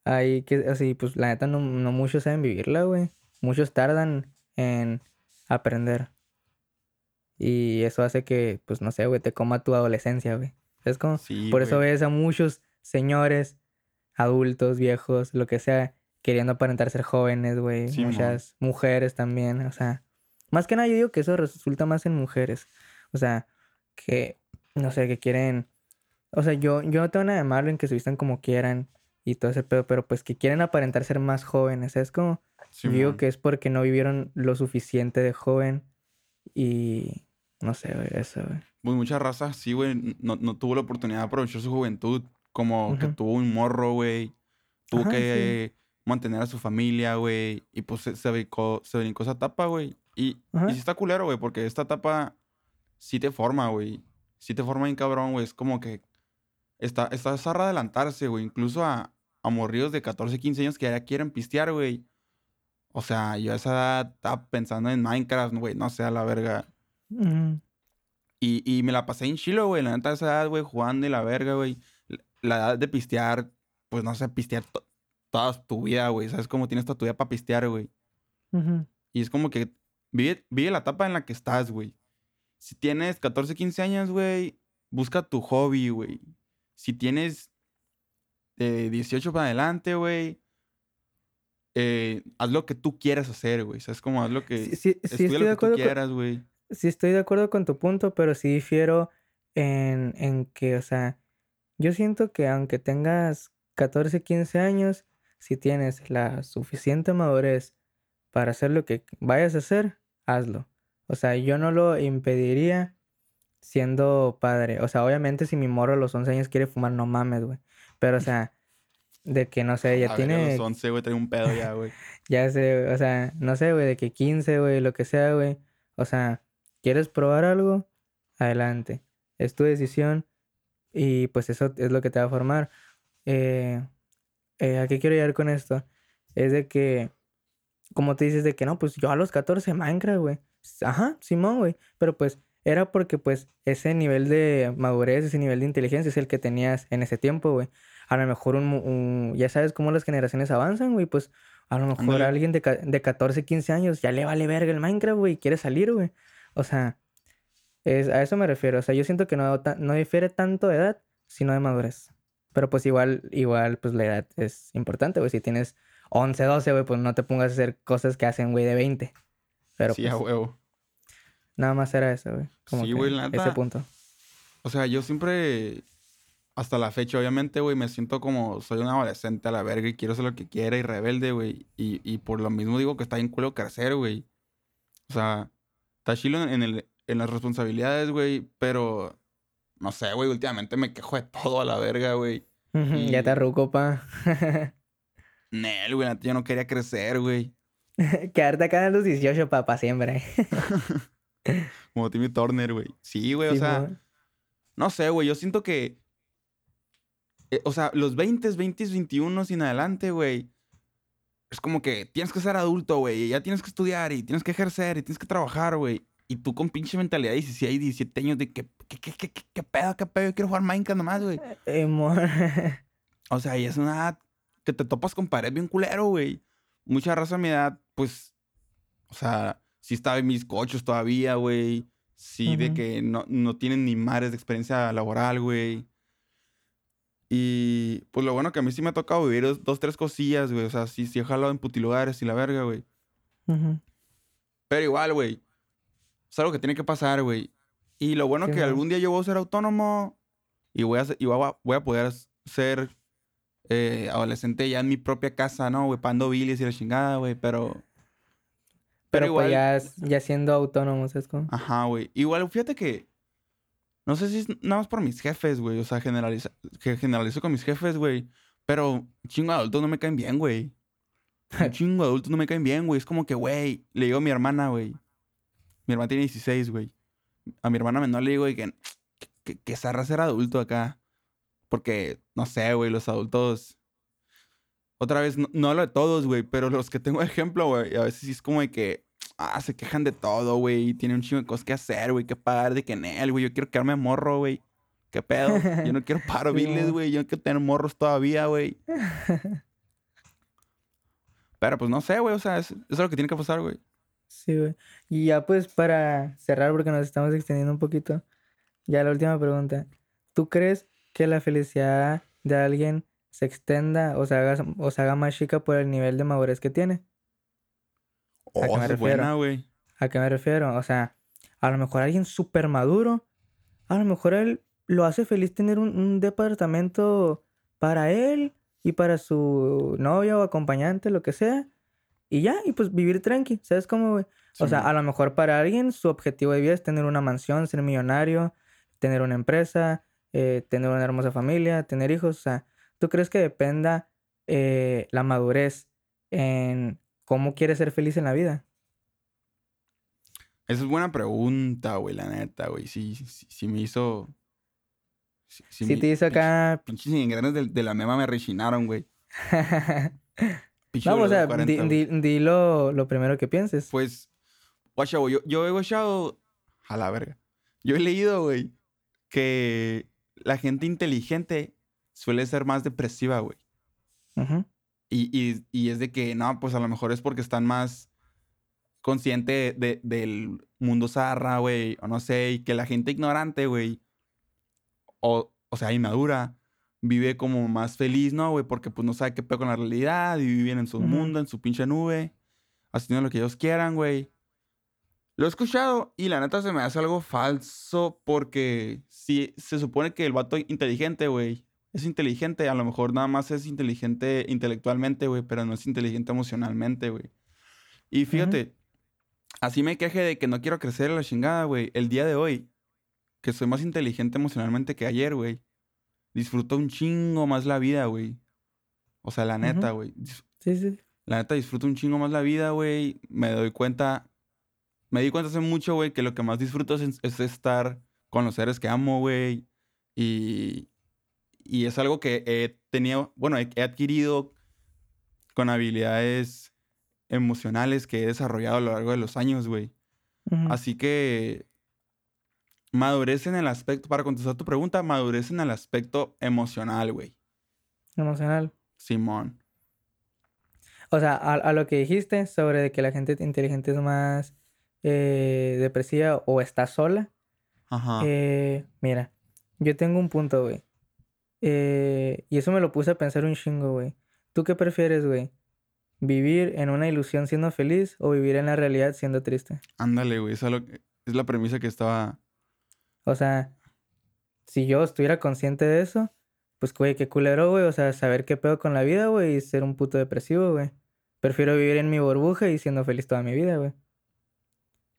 hay que, así, pues la neta no, no muchos saben vivirla, güey. Muchos tardan en aprender. Y eso hace que, pues no sé, güey, te coma tu adolescencia, güey. Es como, Sí, por eso ves a muchos señores, adultos, viejos, lo que sea, queriendo aparentar ser jóvenes, güey. Muchas mujeres también, o sea, más que nada yo digo que eso resulta más en mujeres. O sea, que, no sé, que quieren, o sea, yo, yo no tengo nada de malo en que se vistan como quieran y todo ese pedo, pero pues que quieren aparentar ser más jóvenes, es como, yo digo que es porque no vivieron lo suficiente de joven y, no sé, güey, eso, güey. Pues mucha raza, sí, güey, no, no tuvo la oportunidad de aprovechar su juventud. Como que Ujú. tuvo un morro, güey. Tuvo Ajá, que mantener a su familia, güey. Y pues se, se brincó, se brincó esa etapa, güey. Y, Ajá. y sí está culero, güey, porque esta etapa sí te forma, güey. Sí te forma bien cabrón, güey. Es como que está, está zarra adelantarse, güey. Incluso a, a morrillos de 14, 15 años que ya quieren pistear, güey. O sea, yo a esa edad estaba pensando en Minecraft, güey. No sé, a la verga. Ujú. Y, y me la pasé en chilo, güey. La neta, a esa edad, güey, jugando y la verga, güey. La- edad de pistear, pues no sé, pistear to- toda tu vida, güey. ¿Sabes cómo tienes toda tu vida para pistear, güey? Ujú. Y es como que vive, vive la etapa en la que estás, güey. Si tienes 14, 15 años, güey, busca tu hobby, güey. Si tienes de 18 para adelante, güey, eh, haz lo que tú quieras hacer, güey. ¿Sabes cómo? Haz lo que... Sí, sí, sí estudia estoy de lo que tú quieras, güey. Sí, estoy de acuerdo con tu punto, pero sí difiero en, en que, o sea, yo siento que aunque tengas 14, 15 años, si tienes la suficiente madurez para hacer lo que vayas a hacer, hazlo. O sea, yo no lo impediría siendo padre. O sea, obviamente si mi morro a los 11 años quiere fumar, no mames, güey. Pero, o sea, de que, no sé, ya A ver, a tiene... los 11, güey, trae un pedo ya, güey. Ya sé, güey, o sea, no sé, güey, de que 15, güey, lo que sea, güey. O sea, ¿quieres probar algo? Adelante. Es tu decisión y pues eso es lo que te va a formar. Eh, eh, ¿a qué quiero llegar con esto? Es de que, como te dices, de que no, pues yo a los 14 Minecraft, güey. Ajá, Simón, güey. Pero pues era porque pues ese nivel de madurez, ese nivel de inteligencia es el que tenías en ese tiempo, güey. A lo mejor un, ya sabes cómo las generaciones avanzan, güey, pues a lo mejor alguien de, de 14, 15 años ya le vale verga el Minecraft, güey, y quiere salir, güey. O sea, es, a eso me refiero. O sea, yo siento que no, no difiere tanto de edad, sino de madurez. Pero pues igual, igual, pues la edad es importante, güey. Si tienes 11, 12, güey, pues no te pongas a hacer cosas que hacen, güey, de 20. Pero sí, a pues, huevo. nada más era eso, güey. Como Sí, que güey, ese punto. O sea, yo siempre, hasta la fecha, obviamente, güey, me siento como soy un adolescente a la verga y quiero hacer lo que quiera y rebelde, güey. Y, y por lo mismo digo que está bien culo crecer, güey. O sea, está chilo en, el, en las responsabilidades, güey, pero no sé, güey, últimamente me quejo de todo a la verga, güey. Ya te arruco, pa. Nel, güey, yo no quería crecer, güey. Quedarte acá en los 18, pa, pa siempre. Como Timmy Turner, güey. Sí, güey, o sea, no sé, güey, yo siento que, eh, o sea, los 20, 20, 21 y en adelante, güey, es como que tienes que ser adulto, güey, y ya tienes que estudiar y tienes que ejercer y tienes que trabajar, güey. Y tú con pinche mentalidad de 16, 17 años de que, ¿qué, qué, qué, qué, pedo, qué pedo? Yo quiero jugar Minecraft nomás, güey. Eh, mon. O sea, y es una edad que te topas con pared bien culero, güey. Mucha raza a mi edad, pues, o sea, sí estaba en mis cochos todavía, güey. Sí, de que no, no tienen ni mares de experiencia laboral, güey. Y pues lo bueno que a mí sí me ha tocado vivir dos, dos, tres cosillas, güey. O sea, sí, sí he jalado en putilugares y la verga, güey. Pero igual, güey. Es algo que tiene que pasar, güey. Y lo bueno que algún día yo voy a ser autónomo y voy a, ser- y voy a, voy a poder ser eh, adolescente ya en mi propia casa, ¿no, güey? Pando bilis y la chingada, güey. Pero, Pero, pero pues igual, ya, es- ya siendo autónomo, ¿sabes cómo? ajá, güey. Igual, fíjate que, no sé si es nada más por mis jefes, güey. O sea, generaliza, que generalizo con mis jefes, güey. Pero chingo adultos no me caen bien, güey. Chingo adultos no me caen bien, güey. Es como que, güey, le digo a mi hermana, güey. Mi hermana tiene 16, güey. A mi hermana menor le digo, güey, que, que, que zarra ser adulto acá. Porque, no sé, güey, los adultos. Otra vez, no, no hablo de todos, güey, pero los que tengo de ejemplo, güey, a veces sí es como de que, ah, se quejan de todo, güey, y tienen un chingo de cosas que hacer, güey, que pagar de que en él, güey, yo quiero quedarme morro, güey. ¿Qué pedo? Yo no quiero paro mo. güey, yo no quiero tener morros todavía, güey. Pero pues no sé, güey, o sea, es, eso es lo que tiene que pasar, güey. Sí, güey. Y ya pues para cerrar, porque nos estamos extendiendo un poquito, ya la última pregunta. ¿Tú crees que la felicidad de alguien se extenda o se haga, o se haga más chica por el nivel de madurez que tiene? Oh, qué me esa es refiero? buena, güey. ¿A qué me refiero? O sea, a lo mejor alguien súper maduro, a lo mejor él lo hace feliz tener un, un departamento para él y para su novia o acompañante, lo que sea. Y ya, y pues vivir tranqui, ¿sabes cómo, güey? O sea, a lo mejor para alguien su objetivo de vida es tener una mansión, ser millonario, tener una empresa, eh, tener una hermosa familia, tener hijos. O sea, ¿tú crees que dependa eh, la madurez en cómo quieres ser feliz en la vida? Esa es buena pregunta, güey, la neta, güey. Sí, sí, sí me hizo. Sí, sí Si me- te hizo acá... Pinches ingredientes de, de la mema me rechinaron, güey. No, o sea, W40, di, di- di lo, lo primero que pienses. Pues, guacha, güey, yo, yo he guachado a la verga. Yo he leído, güey, que la gente inteligente suele ser más depresiva, güey. Y, y, y es de que, no, pues a lo mejor es porque están más conscientes de, del mundo zarra, güey, o no sé, y que la gente ignorante, güey, o, o sea, inmadura, vive como más feliz, ¿no, güey? Porque pues no sabe qué pedo con la realidad y viven en su mundo, en su pinche nube, haciendo lo que ellos quieran, güey. Lo he escuchado y la neta se me hace algo falso porque si se supone que el vato inteligente, güey, es inteligente, a lo mejor nada más es inteligente intelectualmente, güey, pero no es inteligente emocionalmente, güey. Y fíjate, así me queje de que no quiero crecer a la chingada, güey. El día de hoy, que soy más inteligente emocionalmente que ayer, güey, disfruto un chingo más la vida, güey. O sea, la neta, güey. Sí, sí. La neta disfruto un chingo más la vida, güey. Me doy cuenta, me di cuenta hace mucho, güey, que lo que más disfruto es, es estar con los seres que amo, güey. Y, y es algo que he tenido, bueno, he, he adquirido con habilidades emocionales que he desarrollado a lo largo de los años, güey. Así que madurez en el aspecto, para contestar tu pregunta, madurez en el aspecto emocional, güey. Emocional. Simón. O sea, a, a lo que dijiste sobre que la gente inteligente es más eh, depresiva o está sola. Ajá. eh, mira, yo tengo un punto, güey. Eh, y eso me lo puse a pensar un chingo, güey. ¿Tú qué prefieres, güey? ¿Vivir en una ilusión siendo feliz o vivir en la realidad siendo triste? Ándale, güey. Esa es la premisa que estaba. O sea, si yo estuviera consciente de eso, pues, güey, qué culero, güey. O sea, saber qué pedo con la vida, güey, y ser un puto depresivo, güey. Prefiero vivir en mi burbuja y siendo feliz toda mi vida, güey.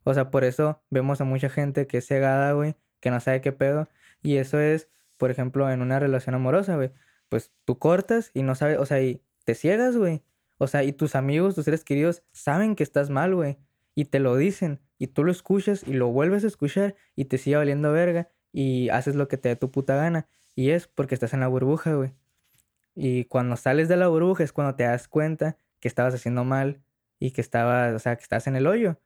O sea, por eso vemos a mucha gente que es cegada, güey, que no sabe qué pedo. Y eso es, por ejemplo, en una relación amorosa, güey. Pues tú cortas y no sabes, o sea, y te ciegas, güey. O sea, y tus amigos, tus seres queridos saben que estás mal, güey. Y te lo dicen. Y tú lo escuchas y lo vuelves a escuchar y te sigue valiendo verga. Y haces lo que te dé tu puta gana. Y es porque estás en la burbuja, güey. Y cuando sales de la burbuja es cuando te das cuenta que estabas haciendo mal y que estabas, o sea, que estás en el hoyo.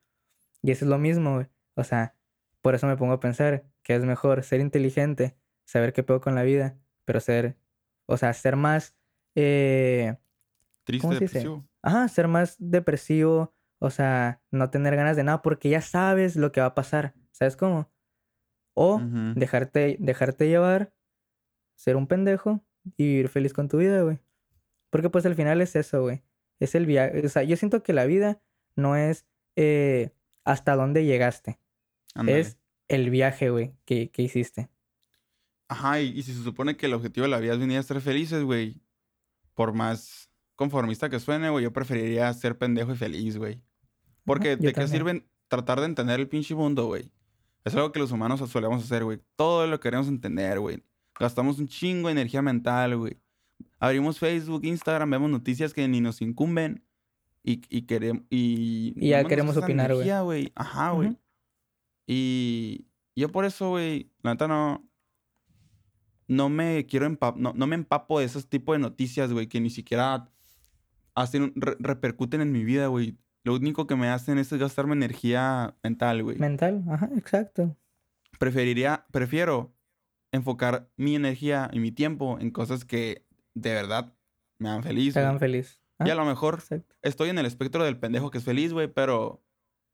Y eso es lo mismo, güey. O sea, por eso me pongo a pensar que es mejor ser inteligente, saber qué pedo con la vida, pero ser, o sea, ser más, eh, Triste, ¿Cómo se dice? depresivo. ajá, ser más depresivo o sea, no tener ganas de nada porque ya sabes lo que va a pasar. ¿Sabes cómo? O dejarte, dejarte llevar, ser un pendejo y vivir feliz con tu vida, güey. Porque pues al final es eso, güey. Es el viaje. O sea, yo siento que la vida no es eh, hasta dónde llegaste. Es el viaje, güey, que, que hiciste. Ajá, y, y si se supone que el objetivo de la vida es venir a estar felices, güey. Por más conformista que suene, güey, yo preferiría ser pendejo y feliz, güey. Porque ¿de qué también. sirve tratar de entender el pinche mundo, güey? Es algo que los humanos solemos hacer, güey. Todo lo queremos entender, güey. Gastamos un chingo de energía mental, güey. Abrimos Facebook, Instagram, vemos noticias que ni nos incumben. Y, y queremos. Y, Y ya queremos opinar, güey. Ajá, güey. Ujú. Y yo por eso, güey, la neta no. No me quiero empap no, no me empapo de esos tipos de noticias, güey, que ni siquiera hacen, re- repercuten en mi vida, güey. Lo único que me hacen es gastarme energía mental, güey. Mental, ajá, exacto. Preferiría, prefiero enfocar mi energía y mi tiempo en cosas que de verdad me hagan feliz. Te hagan feliz. Y a lo mejor exacto. estoy en el espectro del pendejo que es feliz, güey, pero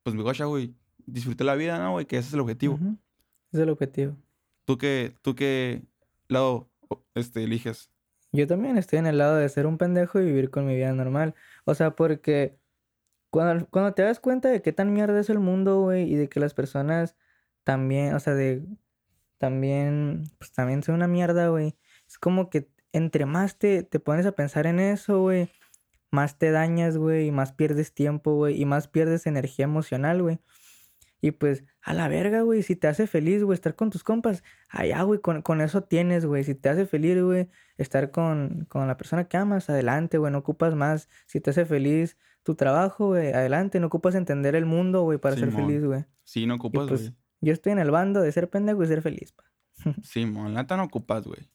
pues mi gocha, güey, disfruté la vida, ¿no, güey? Que ese es el objetivo. Es el objetivo. ¿Tú qué, tú qué lado este, eliges? Yo también estoy en el lado de ser un pendejo y vivir con mi vida normal. O sea, porque cuando, cuando te das cuenta de qué tan mierda es el mundo, güey, y de que las personas también, o sea, de también, pues también son una mierda, güey. Es como que entre más te, te pones a pensar en eso, güey, más te dañas, güey, y más pierdes tiempo, güey, y más pierdes energía emocional, güey. Y pues, a la verga, güey, si te hace feliz, güey, estar con tus compas, allá, güey, con, con eso tienes, güey. Si te hace feliz, güey, estar con, con la persona que amas, adelante, güey, no ocupas más. Si te hace feliz tu trabajo, güey, adelante, no ocupas entender el mundo, güey, para ser feliz, güey. Sí, no ocupas, pues, güey. yo estoy en el bando de ser pendejo y ser feliz, pa. La neta no ocupas, güey. Pero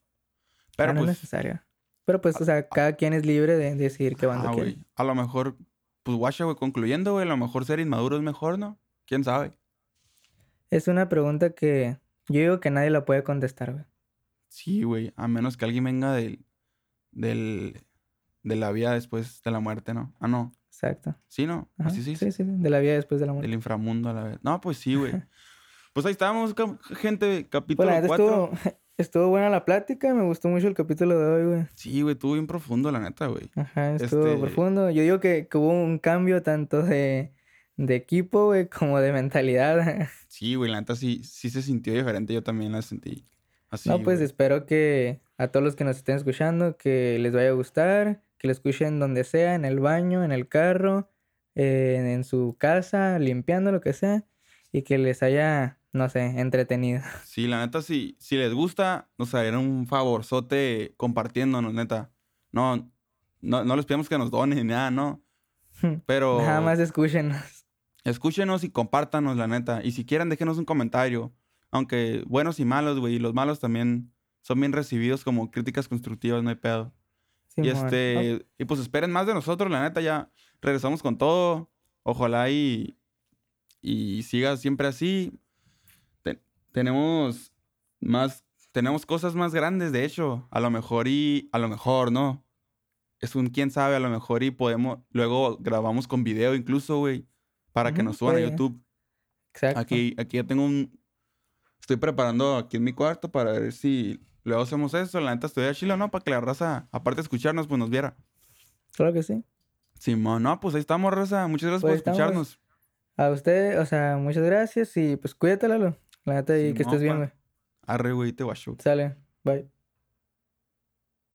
Pero no es pues, necesario. Pero pues, o sea, cada quien es libre de decidir qué bando ah, quiere. A lo mejor, pues guacha, güey, concluyendo, güey, a lo mejor ser inmaduro es mejor, ¿no? ¿Quién sabe? Es una pregunta que yo digo que nadie la puede contestar, güey. Sí, güey, a menos que alguien venga del, del, de la vida después de la muerte, ¿no? Ah, no. Exacto. Sí, ¿no? Ajá, Así sí. sí, sí, de la vida después de la muerte. Del inframundo a la vez. No, pues sí, güey. pues ahí estábamos, ca- gente, Pues capítulo neta 4. estuvo, estuvo buena la plática, me gustó mucho el capítulo de hoy, güey. Sí, güey, estuvo bien profundo, la neta, güey. Ajá, estuvo Este- profundo. Yo digo que, que hubo un cambio tanto de, de equipo, güey, como de mentalidad. Sí, güey, la neta sí, sí se sintió diferente. Yo también la sentí así. no, pues güey. espero que a todos los que nos estén escuchando, que les vaya a gustar, que lo escuchen donde sea, en el baño, en el carro, eh, en su casa, limpiando, lo que sea, y que les haya, no sé, entretenido. Sí, la neta, sí, si les gusta, nos harían un favorzote compartiéndonos, neta. No, no, no les pedimos que nos donen ni nada, ¿no? Pero Nada más escúchenos. escúchenos y compártanos, la neta. Y si quieren, déjenos un comentario. Aunque buenos y malos, güey. Y los malos también son bien recibidos como críticas constructivas, no hay pedo. Y Simón. este, y pues esperen más de nosotros, la neta, ya regresamos con todo. Ojalá y, y siga siempre así. Te- tenemos más, tenemos cosas más grandes, de hecho. A lo mejor y, a lo mejor, ¿no? Es un quién sabe, a lo mejor y podemos, luego grabamos con video incluso, güey, para que nos suban a. YouTube. Exacto. Aquí, aquí ya tengo un, estoy preparando aquí en mi cuarto para ver si luego hacemos eso. La neta, estoy a chilo, ¿no? Para que la raza, aparte de escucharnos, pues nos viera. Claro que sí. Simón, no, pues ahí estamos, Rosa. Muchas gracias Pues por estamos. escucharnos. A usted, o sea, muchas gracias y pues cuídate, Lalo. La neta, y que Simón, estés bien, güey. Arre, güey, te guacho. Sale. Bye.